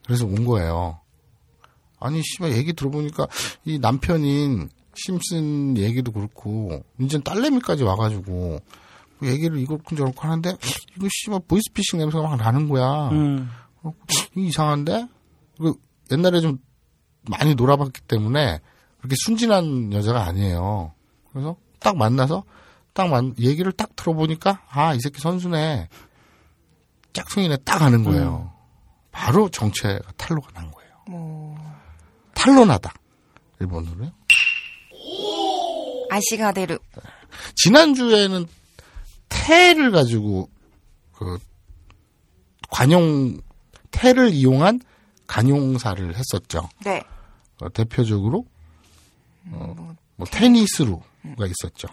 그래서 온 거예요. 아니 씨발 얘기 들어보니까 이 남편인 심슨 얘기도 그렇고 이제 딸내미까지 와가지고 그 얘기를 이렇게 저렇게 하는데 이거 씨발 보이스피싱 냄새가 막 나는 거야. 음. 어, 이거 이상한데? 그 옛날에 좀 많이 놀아봤기 때문에 그렇게 순진한 여자가 아니에요. 그래서 딱 만나서 딱 만, 얘기를 딱 들어보니까 아, 이 새끼 선수네. 짝퉁이네 딱 하는 거예요. 바로 정체가 탈로가 난 거예요. 탈로나다. 일본어로요. 아시가데르. 지난주에는 태를 가지고 그 관용 태를 이용한 간용사를 했었죠. 네. 어, 대표적으로 어, 뭐 테니스루가 있었죠.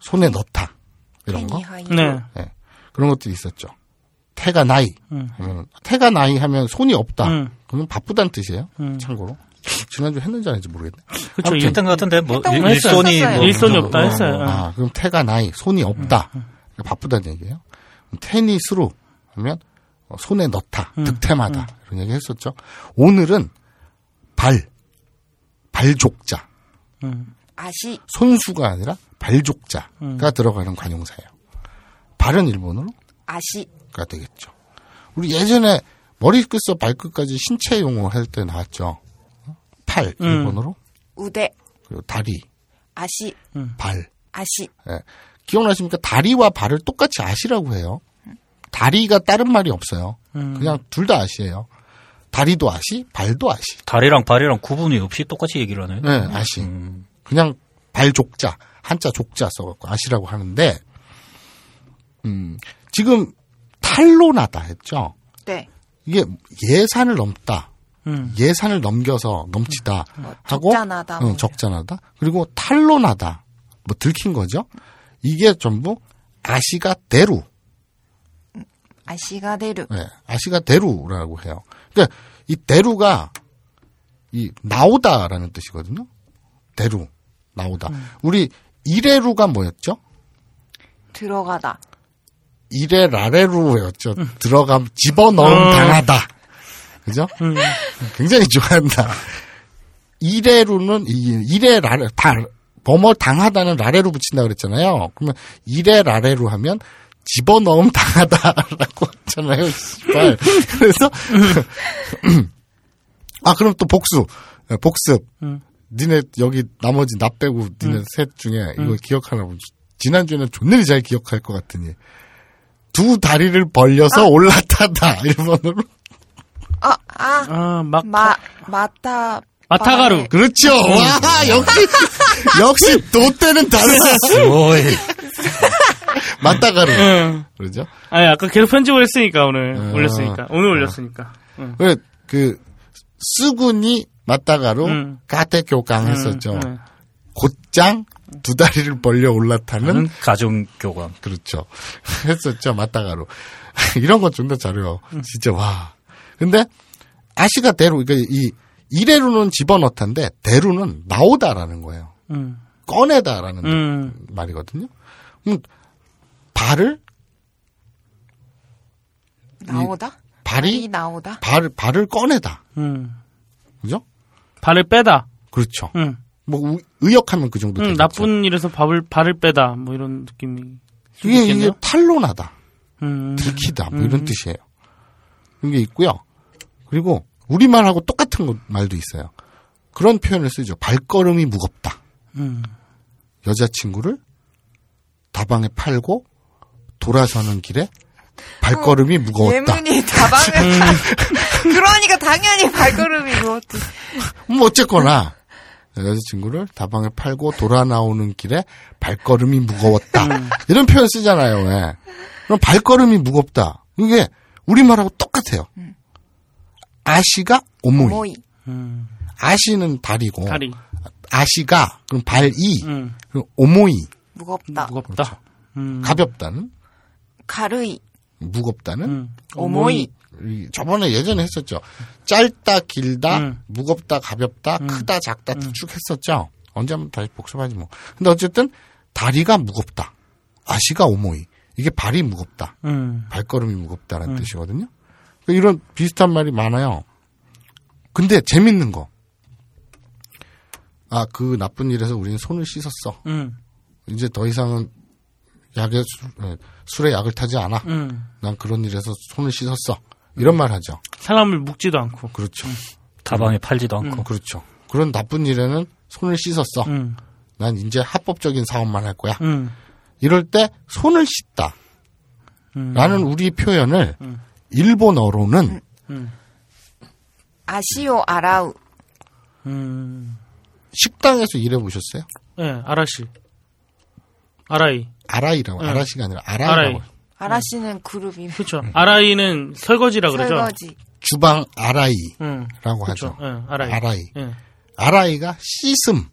손에 넣다 이런 거. 네. 예, 그런 것들이 있었죠. 태가 나이 음. 하면 태가 나이 하면 손이 없다. 음. 그러면 바쁘다는 뜻이에요. 음. 참고로 지난주 했는지 안 했는지 모르겠네. 했던 것 같은데 뭐 일- 일손이 했어요. 뭐 일손이 그 없다 정도. 했어요. 음. 아, 그럼 태가 나이, 손이 없다. 그러니까 바쁘다는 얘기예요. 테니스로 하면 어, 손에 넣다, 음. 득템하다 이런 얘기 했었죠. 오늘은 발, 발족자, 음. 아시. 손수가 아니라 발족자가 음. 들어가는 관용사예요. 발은 일본어로 아시. 가 되겠죠. 우리 예전에 머리끝서 발끝까지 신체 용어 할 때 나왔죠. 팔 음. 일본어로 우대. 그리고 다리, 아시. 발. 아시. 예. 기억나십니까? 다리와 발을 똑같이 아시라고 해요. 다리가 다른 말이 없어요. 음. 그냥 둘 다 아시예요. 다리도 아시, 발도 아시. 다리랑 발이랑 구분이 없이 똑같이 얘기를 하네요. 네, 아시. 음. 그냥 발 족자, 한자 족자 써갖고 아시라고 하는데, 음, 지금 탈로나다 했죠. 네. 이게 예산을 넘다, 음. 예산을 넘겨서 넘치다 하고, 적잖하다. 뭐 응, 적잖하다. 그리고 탈로나다, 뭐 들킨 거죠. 이게 전부 아시가 대루, 아시가데르. 네, 아시가 대루라고 해요. 그러니까 이 대루가 이 나오다라는 뜻이거든요. 대루, 나오다. 우리 이레루가 뭐였죠? 들어가다. 이레라레루였죠. 들어감 집어넣음 어. 당하다. 그죠? 굉장히 좋아한다. 이레루는 이 이레라레 다 뭐뭐 당하다는 라레루 붙인다 그랬잖아요. 그러면 이레라레루 하면 집어넣음 당하다라고 했잖아요. 씨발. 그래서 아 그럼 또 복수 네, 복습. 음. 니네 여기 나머지 나 빼고 니네 셋 중에 이거 기억하나 보지. 지난주에는 존나리 잘 기억할 것 같으니 두 다리를 벌려서 올라타다 일본어로 아, 아. 아, 막. 마, 마타. 마타가루. 그렇죠. 와 역시 역시 도 때는 다르다. 오이. 맞다가루 응. 그러죠. 아니, 아까 계속 편집을 했으니까, 오늘. 어. 올렸으니까. 오늘 올렸으니까. 응. 그, 그 쓰군이 맞다가루 음. 가테교강 했었죠. 응, 응. 곧장 두 다리를 벌려 올라타는 는 가정교감. 그렇죠. 했었죠. 맞다가루. 이런 건 존나 잘해요. 진짜 와. 근데 아시가 대루 그러니까 이 이래루는 집어넣다인데 대루는 나오다라는 거예요. 응. 꺼내다라는 응. 말이거든요. 그럼 발을 나오다? 발이 발이 나오다? 발 발을 꺼내다. 응. 그죠? 발을 빼다. 그렇죠. 응. 뭐 우- 의역하면 그 정도 응, 되겠죠. 나쁜 일에서 밥을, 발을 빼다. 뭐 이런 느낌이. 이게 이게 있겠네요? 탄로나다, 음. 들키다 뭐 이런 뜻이에요. 그런 게 있고요. 그리고 우리말하고 똑같은 거- 말도 있어요. 그런 표현을 쓰죠. 발걸음이 무겁다. 음. 여자친구를 다방에 팔고 돌아서는 길에 발걸음이 무거웠다. 예문이 다방을 가. 그러니까 당연히 발걸음이 무겁지. 뭐 어쨌거나 여자친구를 다방에 팔고 돌아 나오는 길에 발걸음이 무거웠다. 이런 표현 쓰잖아요. 왜? 그럼 발걸음이 무겁다. 이게 우리말하고 똑같아요. 아시가 오모이. 모이. 음. 아시는 다리고 다리. 아시가 그럼 발이 음. 그리고 오모이 무겁다. 무겁다. 음. 가볍다는 가르이. 무겁다는 음. 오모이. 이 저번에 예전에 했었죠. 짧다, 길다, 음. 무겁다, 가볍다, 크다, 작다 쭉 했었죠. 언제 한번 다시 복습하지 뭐. 근데 어쨌든 다리가 무겁다. 아시가 오모이. 이게 발이 무겁다. 음. 발걸음이 무겁다라는 뜻이거든요. 그러니까 이런 비슷한 말이 많아요. 근데 재밌는 거. 아, 그 나쁜 일에서 우리는 손을 씻었어. 음. 이제 더 이상은 약에 술, 에, 술 에 약을 타지 않아. 음. 난 그런 일에서 손을 씻었어. 이런 말 하죠. 사람을 묶지도 않고. 그렇죠. 다방에 팔지도 않고. 그렇죠. 그런 나쁜 일에는 손을 씻었어. 음. 난 이제 합법적인 사업만 할 거야. 음. 이럴 때 손을 씻다. 음. 라는 우리 표현을 일본어로는 아시오 아라우. 음. 식당에서 일해 보셨어요? 예, 아라시. 아라이. 아라이라고. 응. 아라시가 아니라 아라이. 아라이라고. 아라씨는 그룹이 그렇죠. 아라이는 설거지라 그러죠. 설거지. 주방 아라이라고 응. 하죠. 그렇죠. 예, 아라이. 아라이. 예. 아라이가 씻음.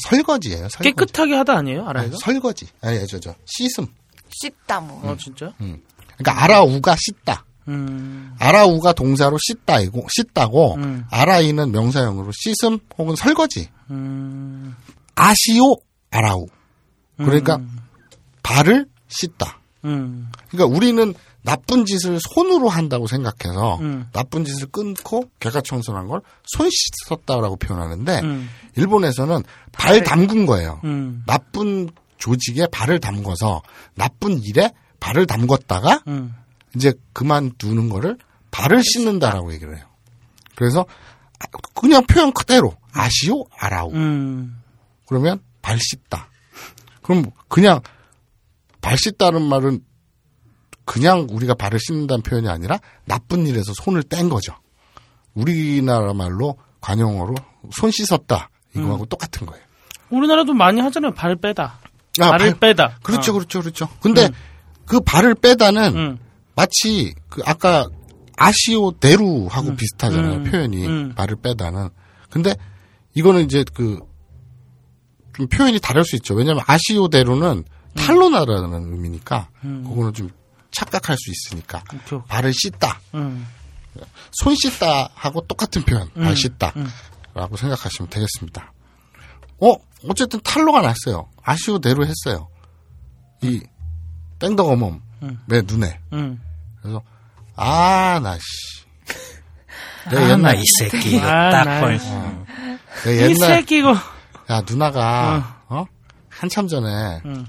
설거지예요. 설거지. 깨끗하게 하다 아니에요, 아니, 아라이가? 설거지. 아니, 저, 저, 씻음. 씻다 뭐. 어, 진짜? 그러니까 아라우가 씻다. 음. 아라우가 동사로 씻다이고, 씻다고, 음. 아라이는 명사형으로 씻음 혹은 설거지. 음. 아시오 아라우. 그러니까 음. 발을 씻다. 음. 그러니까 우리는 나쁜 짓을 손으로 한다고 생각해서 음. 나쁜 짓을 끊고 개가청소한 걸 손 씻었다라고 표현하는데 음. 일본에서는 발 담근 거예요. 음. 나쁜 조직에 발을 담궈서 나쁜 일에 발을 담궜다가 음. 이제 그만두는 거를 발을 씻는다라고 얘기를 해요. 그래서 그냥 표현 그대로 아시오 아라우 음. 그러면 발 씻다. 그럼 그냥 발 씻다는 말은 그냥 우리가 발을 씻는다는 표현이 아니라 나쁜 일에서 손을 뗀 거죠. 우리나라 말로 관용어로 손 씻었다 이거하고 똑같은 거예요. 우리나라도 많이 하잖아요. 발 빼다. 아, 발을 발- 빼다. 그렇죠, 어. 그렇죠, 그렇죠. 근데 그 발을 빼다는 음. 마치 그 아까 아시오 대루하고 비슷하잖아요 음. 표현이 음. 발을 빼다는. 근데 이거는 이제 그 좀 표현이 다를 수 있죠. 왜냐하면 아시오 대루는 탈로나라는 의미니까 음. 그거는 좀 착각할 수 있으니까 오케이. 발을 씻다, 음. 손 씻다 하고 똑같은 표현 음. 발 씻다라고 생각하시면 되겠습니다. 어 어쨌든 탈로가 났어요. 아시오 대루 했어요. 이 뺑덕어멈 음. 내 눈에 음. 그래서 아 나 씨. 내 아, 옛날 나이 새끼. 이거 아, 딱. 내이 옛날 새끼 이거. 야 누나가 어 한참 전에 음.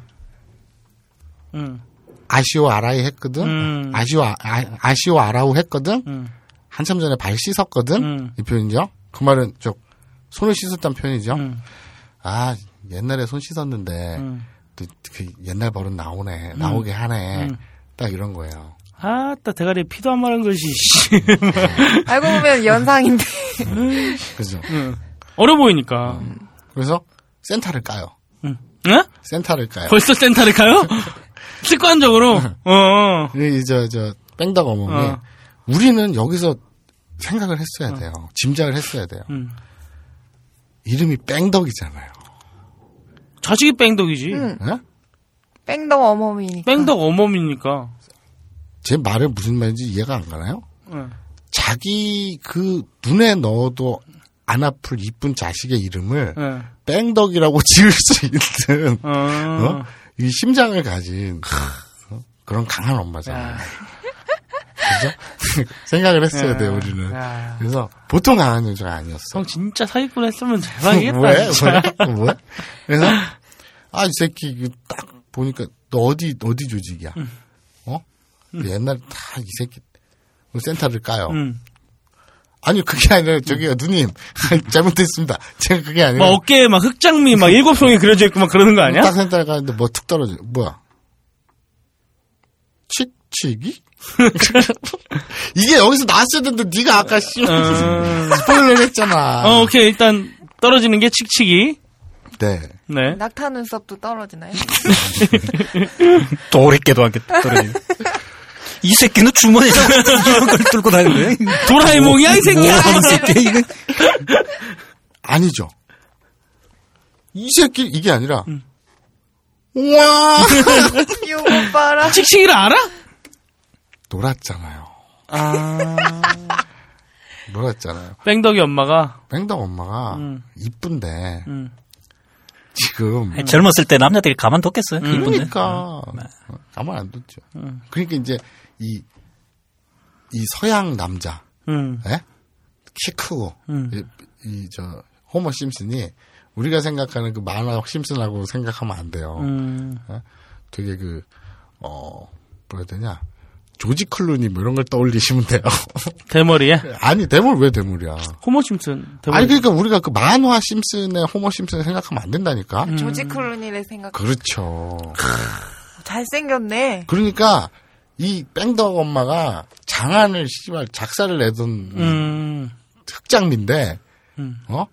음. 아시오 아라이 했거든. 음. 아시오 아, 아, 시오 아라우 했거든. 음. 한참 전에 발 씻었거든. 음. 이 표현이죠. 그 말은 저 손을 씻었다는 표현이죠. 음. 아 옛날에 손 씻었는데 음. 또그 옛날 버릇 나오네. 나오게 하네. 음. 딱 이런 거예요. 아따 대가리에 피도 안 마른 것이. 알고 보면 연상인데. 그죠. 음. 어려 보이니까. 그래서 센터를 까요. 음. 응? 센터를 까요. 벌써 센터를 가요? 습관적으로. 어. 어. 이저 저 뺑덕 어머니 어. 우리는 여기서 생각을 했어야 돼요. 짐작을 했어야 돼요. 음. 이름이 뺑덕이잖아요. 자식이 뺑덕이지. 응. 예? 뺑덕 어머니니까. 뺑덕 어멈이니까. 제 말을 무슨 말인지 이해가 안 가나요? 응. 자기 그 눈에 넣어도 안 아플 이쁜 자식의 이름을 응. 뺑덕이라고 지을 수 있는 어. 어? 이 심장을 가진 어? 그런 강한 엄마잖아요. 야. 그죠? 생각을 했어야 야. 돼요 우리는. 야. 그래서 보통 강한 여자가 아니었어. 형 진짜 사기꾼 했으면 대박이겠다. 왜? 진짜. 왜? 왜? 그래서 아 이 새끼 이거 딱 보니까 너 어디 어디 조직이야? 어? 옛날 다 이 새끼 센터를 까요. 응. 아니 그게 아니라 저기요 누님 잘못했습니다. 제가 그게 아니라 막 어깨에 막 흑장미 막 일곱 송이 그려져 있고 막 그러는 거 아니야? 딱 센터를 가는데 뭐 툭 떨어져 뭐야? 칙칙이? 이게 여기서 나왔어야 되는데 네가 아까 씨 음. 스포일러 했잖아. 어, 오케이. 일단 떨어지는 게 칙칙이. 네. 네. 낙타 눈썹도 떨어지나요? 도래깨도 않게 떨어지네. 이 새끼는 주머니에서 이런 걸 들고 다니는 거야? 도라에몽이야, 이 새끼야! 뭐 하는 새끼야, 이거? 아니죠. 이 새끼 이게 아니라 음. 와 이거 봐라. 칙칙이를 알아? 놀았잖아요. 아. 놀았잖아요. 뺑덕이 엄마가. 뺑덕 엄마가 음. 이쁜데 음. 지금 젊었을 때 남자들이 가만 뒀겠어요? 이쁜데. 그러니까 가만 안 뒀죠. 그러니까 이제 이, 이 서양 남자, 음. 예? 키 크고 음. 이저 호머 심슨이 우리가 생각하는 그 만화 심슨하고 생각하면 안 돼요. 음. 어? 되게 그, 어, 뭐라 해야 되냐. 조지 클루니 뭐 이런 걸 떠올리시면 돼요. 대머리에 아니, 대물 왜 대물이야. 호모 심슨. 대머리. 아니, 그러니까 우리가 그 만화 심슨의 호머 심슨을 생각하면 안 된다니까? 음. 조지 클루니를 생각. 그렇죠. 잘생겼네. 그러니까 이 뺑덕 엄마가 장안을 씨발 작사를 내던 음. 흑장미인데, 음. 어?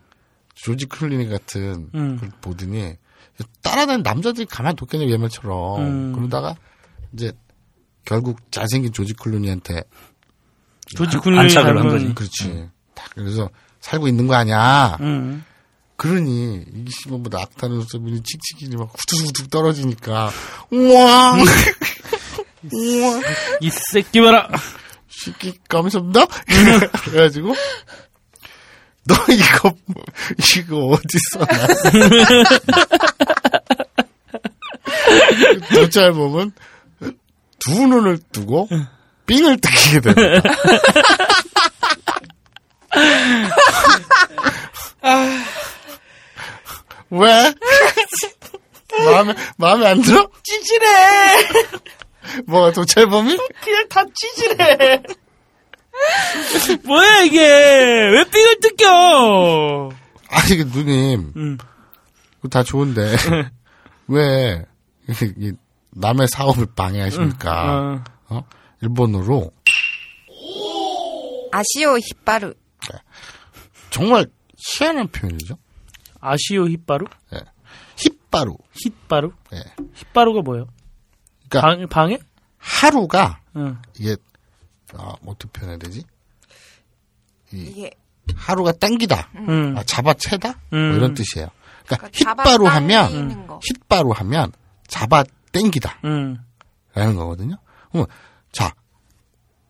조지 클루니 같은 음. 걸 보더니 따라다니는 남자들이 가만 뒀겠냐 얘말처럼 음. 그러다가 이제 결국 잘생긴 조지 클루니한테 조지 클루니 안착을 한 거지. 그렇지 딱 그래서 살고 있는 거 아니야 음. 그러니 이게 씨발보다 악타는 소문이 칙칙이니 막 후두둑 떨어지니까 우와 우와 이 새끼 봐라. 시끼 감사합니다 그래가지고 너 이거 이거 어디서 났어 도잘 보면 두 눈을 뜨고 삥을 뜯기게 됩니다. 왜? 마음에 마음에 안 들어? 찌질해. 뭐가 도찰범이? 그냥 다 찌질해. 뭐야 이게? 왜 삥을 뜯겨? 아니 그 누님 음. 그거 다 좋은데 왜이 남의 사업을 방해하십니까? 어. 어? 일본어로 아시오 히빠루. 정말 희한한 표현이죠. 아시오 힙바루? 힙바루. 힙바루? 예. 힙바루가 뭐예요? 그러니까 방, 방해? 하루가 응. 이게 아, 뭐 어떻게 표현해야 되지? 이 이게 하루가 땡기다, 음. 아, 잡아채다 뭐 음. 이런 뜻이에요. 그러니까 그러니까 힙바루 잡아당기는 하면 거. 힙바루 하면 잡아 땡기다라는 음. 거거든요. 그러면 자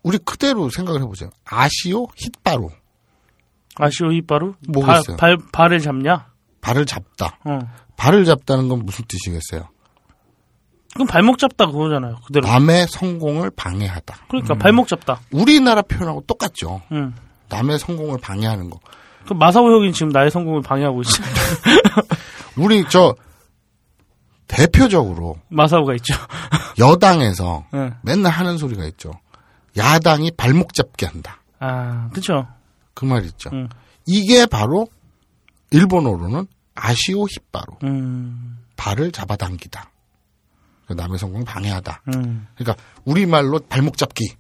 우리 그대로 생각을 해보세요. 아시오 힙바루 아시오 발, 있어요? 발, 발을 잡냐? 발을 잡다. 어. 발을 잡다는 건 무슨 뜻이겠어요? 그럼 발목 잡다 그거잖아요. 그대로. 남의 성공을 방해하다. 그러니까 발목 잡다. 우리나라 표현하고 똑같죠. 응. 남의 성공을 방해하는 거. 그 마사오 형이 지금 나의 성공을 방해하고 있어. 우리 저 대표적으로 마사오가 있죠. 여당에서 응. 맨날 하는 소리가 있죠. 야당이 발목 잡게 한다. 아, 그쵸. 그말 있죠. 응. 이게 바로 일본어로는 아시오 힙바로 음, 발을 잡아당기다. 그 남의 성공을 방해하다. 음, 그러니까 우리말로 발목 잡기,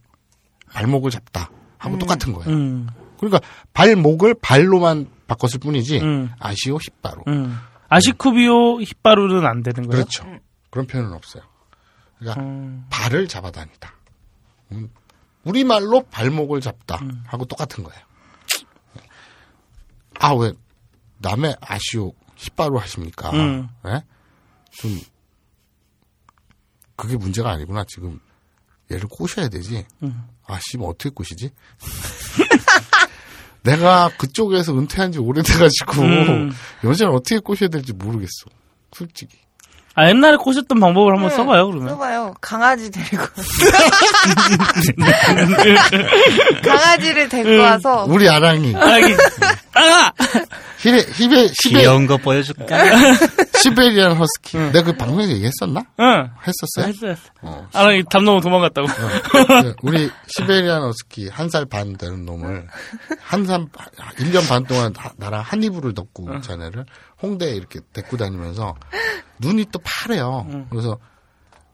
발목을 잡다 하고 똑같은 거예요. 음, 그러니까 발목을 발로만 바꿨을 뿐이지 음. 아시오 힙바로. 음. 아시쿠비오 힙바루는 안 되는 거예요? 그렇죠. 그런 표현은 없어요. 그러니까 음, 발을 잡아다니다. 음, 우리말로 발목을 잡다 음. 하고 똑같은 거예요. 아, 왜 남의 아시오 힙바로 하십니까? 음. 예? 좀 그게 문제가 아니구나. 지금 얘를 꼬셔야 되지. 음. 아, 씨, 뭐 어떻게 꼬시지? 내가 그쪽에서 은퇴한 지 오래돼가지고 음. 여자를 어떻게 꼬셔야 될지 모르겠어. 솔직히. 아, 옛날에 꼬셨던 방법을 한번 네. 써봐요, 그러면. 써봐요. 강아지 데리고. 강아지를 데리고 와서 우리 아랑이 아, 이 게, 아! 히베 히베 시베 귀여운 거 보여줄까? 시베리안 허스키. 내가 그 방송에서 얘기했었나? 응. 했었어요. 했어, 했어. 어. 아, 나담 넘어 도망갔다고. 그 우리 시베리안 허스키 한 살 반 되는 놈을 한 살 1년 반 동안 다- 나랑 한 이불을 덮고 자네를 홍대에 이렇게 데리고 다니면서 눈이 또 파래요. 그래서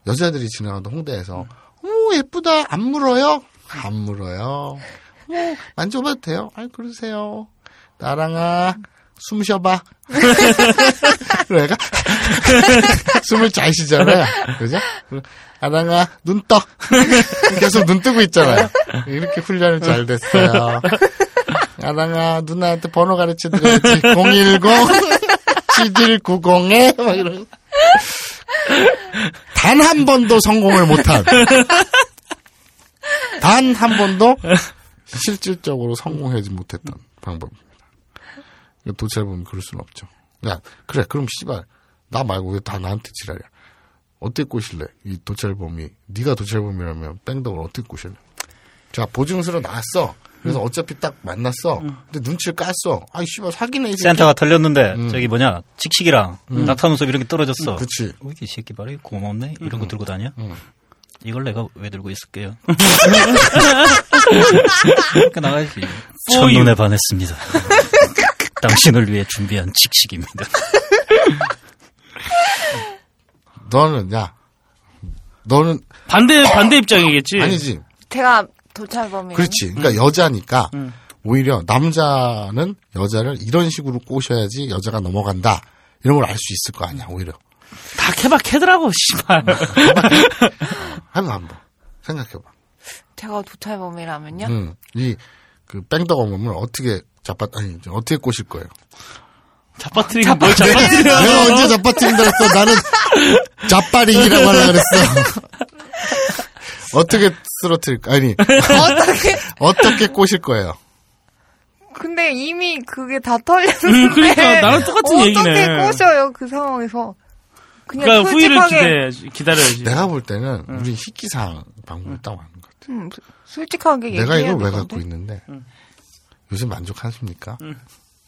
여자들이 지나가던 홍대에서 오 예쁘다 안 물어요? 안 물어요. 오 만져봐도 돼요? 아이 그러세요. 나랑아 숨 쉬어봐. 얘가 숨을 잘 쉬잖아요. 그죠? 아랑아 눈 떠. 계속 눈 뜨고 있잖아요. 이렇게 훈련이 잘 됐어요. 아랑아 누나한테 번호 가르쳐 드려야지. 010 7190에 막 이런. 단 한 번도 성공을 못한. 단 한 번도 실질적으로 성공하지 못했던 방법 입니다. 도대체 보면 그럴 수는 없죠. 야, 그래, 그럼 씨발, 나 말고 왜 다 나한테 지랄이야. 어떻게 꼬실래? 이 도찰범이 네가 도찰범이라면 뺑덕을 어떻게 꼬실래? 자 보증서로 나왔어. 그래서 어차피 딱 만났어. 근데 눈치를 깠어. 아이 씨발 사기네 이. 센터가 털렸는데 음. 저기 뭐냐 칙칙이랑 낙타눈썹 이런 게 떨어졌어. 음, 그치. 어, 이 새끼 말이 고맙네 이런 거 들고 다녀. 음. 이걸 내가 왜 들고 있을게요? 그러니까 나가야지. 첫눈에 반했습니다. 당신을 위해 준비한 칙칙입니다. 너는 야 너는 반대 반대 입장이겠지. 아니지. 제가 도찰범이. 그렇지. 그러니까 여자니까 오히려 남자는 여자를 이런 식으로 꼬셔야지 여자가 넘어간다. 이런 걸 알 수 있을 거 아니야. 오히려 다 케바케더라고 씨발. 한번 한번 생각해봐. 제가 도찰범이라면요? 음, 이그 뺑덕 어멈을 어떻게 잡아 아니 어떻게 꼬실 거예요? 잡아뜨리긴 뭘 잡아뜨려. 내가 언제 잡아뜨린다 했어? 나는 잡바링이라고 하려 그랬어. 어떻게 쓰러뜨릴까? 아니 어떻게? 어떻게 꼬실 거예요? 근데 이미 그게 다 털렸는데. 음, 그러니까 나랑 똑같은 어떻게 얘기네. 꼬셔요 그 상황에서? 그냥 그러니까 후위를 솔직하게. 기다려야지. 기다려야지. 내가 볼 때는 우리 희귀상 방법을 딱 맞는 것 같아. 음, 솔직하게 내가 얘기해야 이걸 왜 되는데. 갖고 있는데 요새 만족하십니까?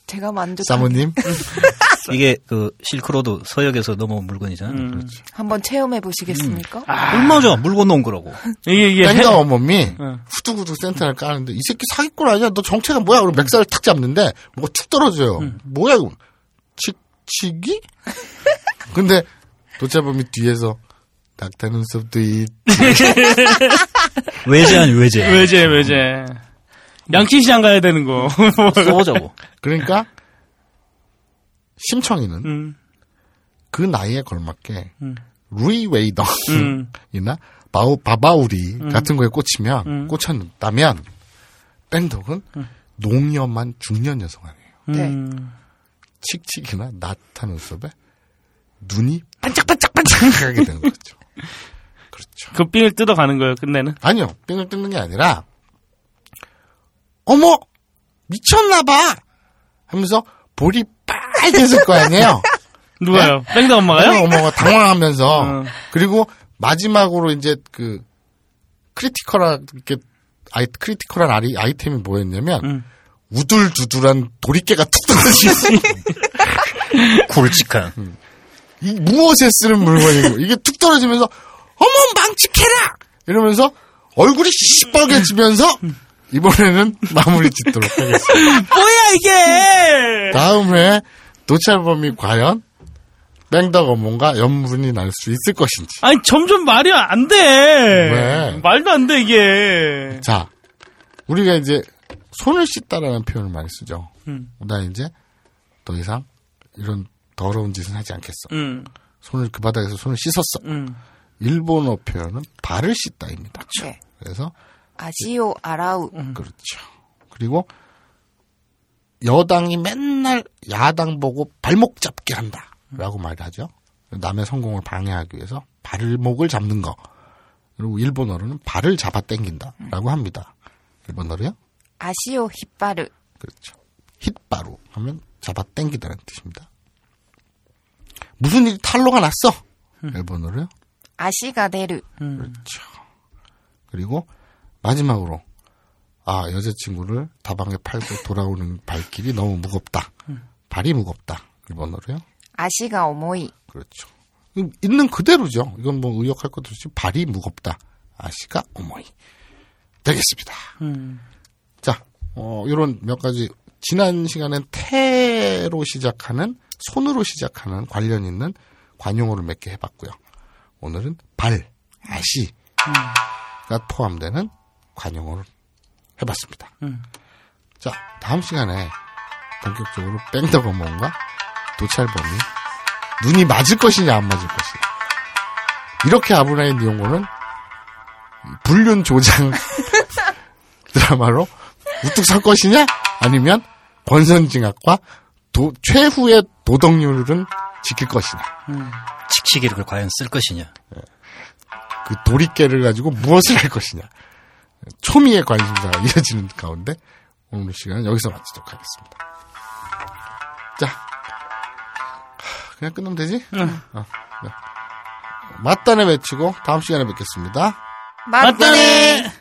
제가 만족. 사모님? 이게 그 실크로드 서역에서 넘어온 물건이잖아. 음. 그렇지. 한번 체험해 보시겠습니까? 얼마죠? 물 건너온 거라고. 이게 이게 뺑덕 어멈이 응. 후두구두 센터를 까는데 이 새끼 사기꾼 아니야? 너 정체가 뭐야? 그리고 맥살을 탁 잡는데 뭐가 툭 떨어져요. 뭐야 이거? 칙칙이? 근데 도차범이 뒤에서 낙타 눈썹도 이 외제 아니 외제. 외제 외제. 양키시장 가야 되는 거. 써보자고. 그러니까 심청이는 음. 그 나이에 걸맞게 음. 루이 웨이더이나 음. 바우 바바우리 같은 거에 꽂히면 음. 꽂혔다면 뺑덕은 농염한 중년 여성 아니에요. 네. 음. 칙칙이나 나타 눈썹에 눈이 반짝반짝반짝하게 되는 거죠. 그렇죠. 그 삥을 뜯어가는 거예요. 끝내는. 아니요, 삥을 뜯는 게 아니라 어머 미쳤나봐 하면서 볼이 빨개질 거 아니에요. 누가요? 뺑덕 엄마가요? 뺑덕 어머가 당황하면서 어. 그리고 마지막으로 이제 그 critical한 이렇게 아이 critical한 아이, 아이템이 뭐였냐면 음. 우둘두둘한 도리깨가 툭 떨어지는 굵직한. 이 무엇에 쓰는 물건이고 이게 툭 떨어지면서 어머 망측해라 이러면서 얼굴이 시뻘개지면서 이번에는 마무리 짓도록 하겠습니다. 뭐야 이게? 다음 회 도찰범이 과연 뺑덕 어멈과 연분이 날 수 있을 것인지. 아니 점점 말이 안 돼. 왜? 말도 안 돼 이게. 자, 우리가 이제 손을 씻다라는 표현을 많이 쓰죠. 음. 나 이제 더 이상 이런 더러운 짓은 하지 않겠어. 음. 손을 그 바닥에서 손을 씻었어. 음. 일본어 표현은 발을 씻다입니다. 네. 그래서 아시오 아라우. 그렇죠. 그리고 여당이 맨날 야당 보고 발목 잡기 한다라고 말하죠. 남의 성공을 방해하기 위해서 발목을 잡는 거. 그리고 일본어로는 발을 잡아 당긴다라고 합니다. 일본어로요? 아시오 히빠르. 그렇죠. 힛바루 하면 잡아 당기다는 뜻입니다. 무슨 일이 탈로가 났어? 일본어로요? 아시가 데르. 그렇죠. 그리고 마지막으로 아 여자친구를 다방에 팔고 돌아오는 발길이 너무 무겁다. 발이 무겁다. 일본어로요? 아시가 오모이. 그렇죠. 이- 있는 그대로죠. 이건 뭐 의역할 것도 없이 발이 무겁다. 아시가 어머니. 되겠습니다. 음. 자, 어, 이런 몇 가지 지난 시간엔 태로 시작하는 손으로 시작하는 관련 있는 관용어를 몇 개 해봤고요. 오늘은 발, 아시가 포함되는 관용어를 해봤습니다. 음. 자, 다음 시간에 본격적으로 뺑덕어몽과 도찰범이 눈이 맞을 것이냐 안 맞을 것이냐. 이렇게 아브라인 이용고는 불륜 조장 드라마로 우뚝 설 것이냐? 아니면 권선징악과 도- 최후의 도덕률은 지킬 것이냐? 칙칙이를 과연 쓸 것이냐. 그 도리깨를 가지고 무엇을 할 것이냐? 초미의 관심사가 이어지는 가운데 오늘 시간은 여기서 마치도록 하겠습니다. 자, 하, 그냥 끝내면 되지? 어, 네. 맞다네 외치고 다음 시간에 뵙겠습니다. 맞다네.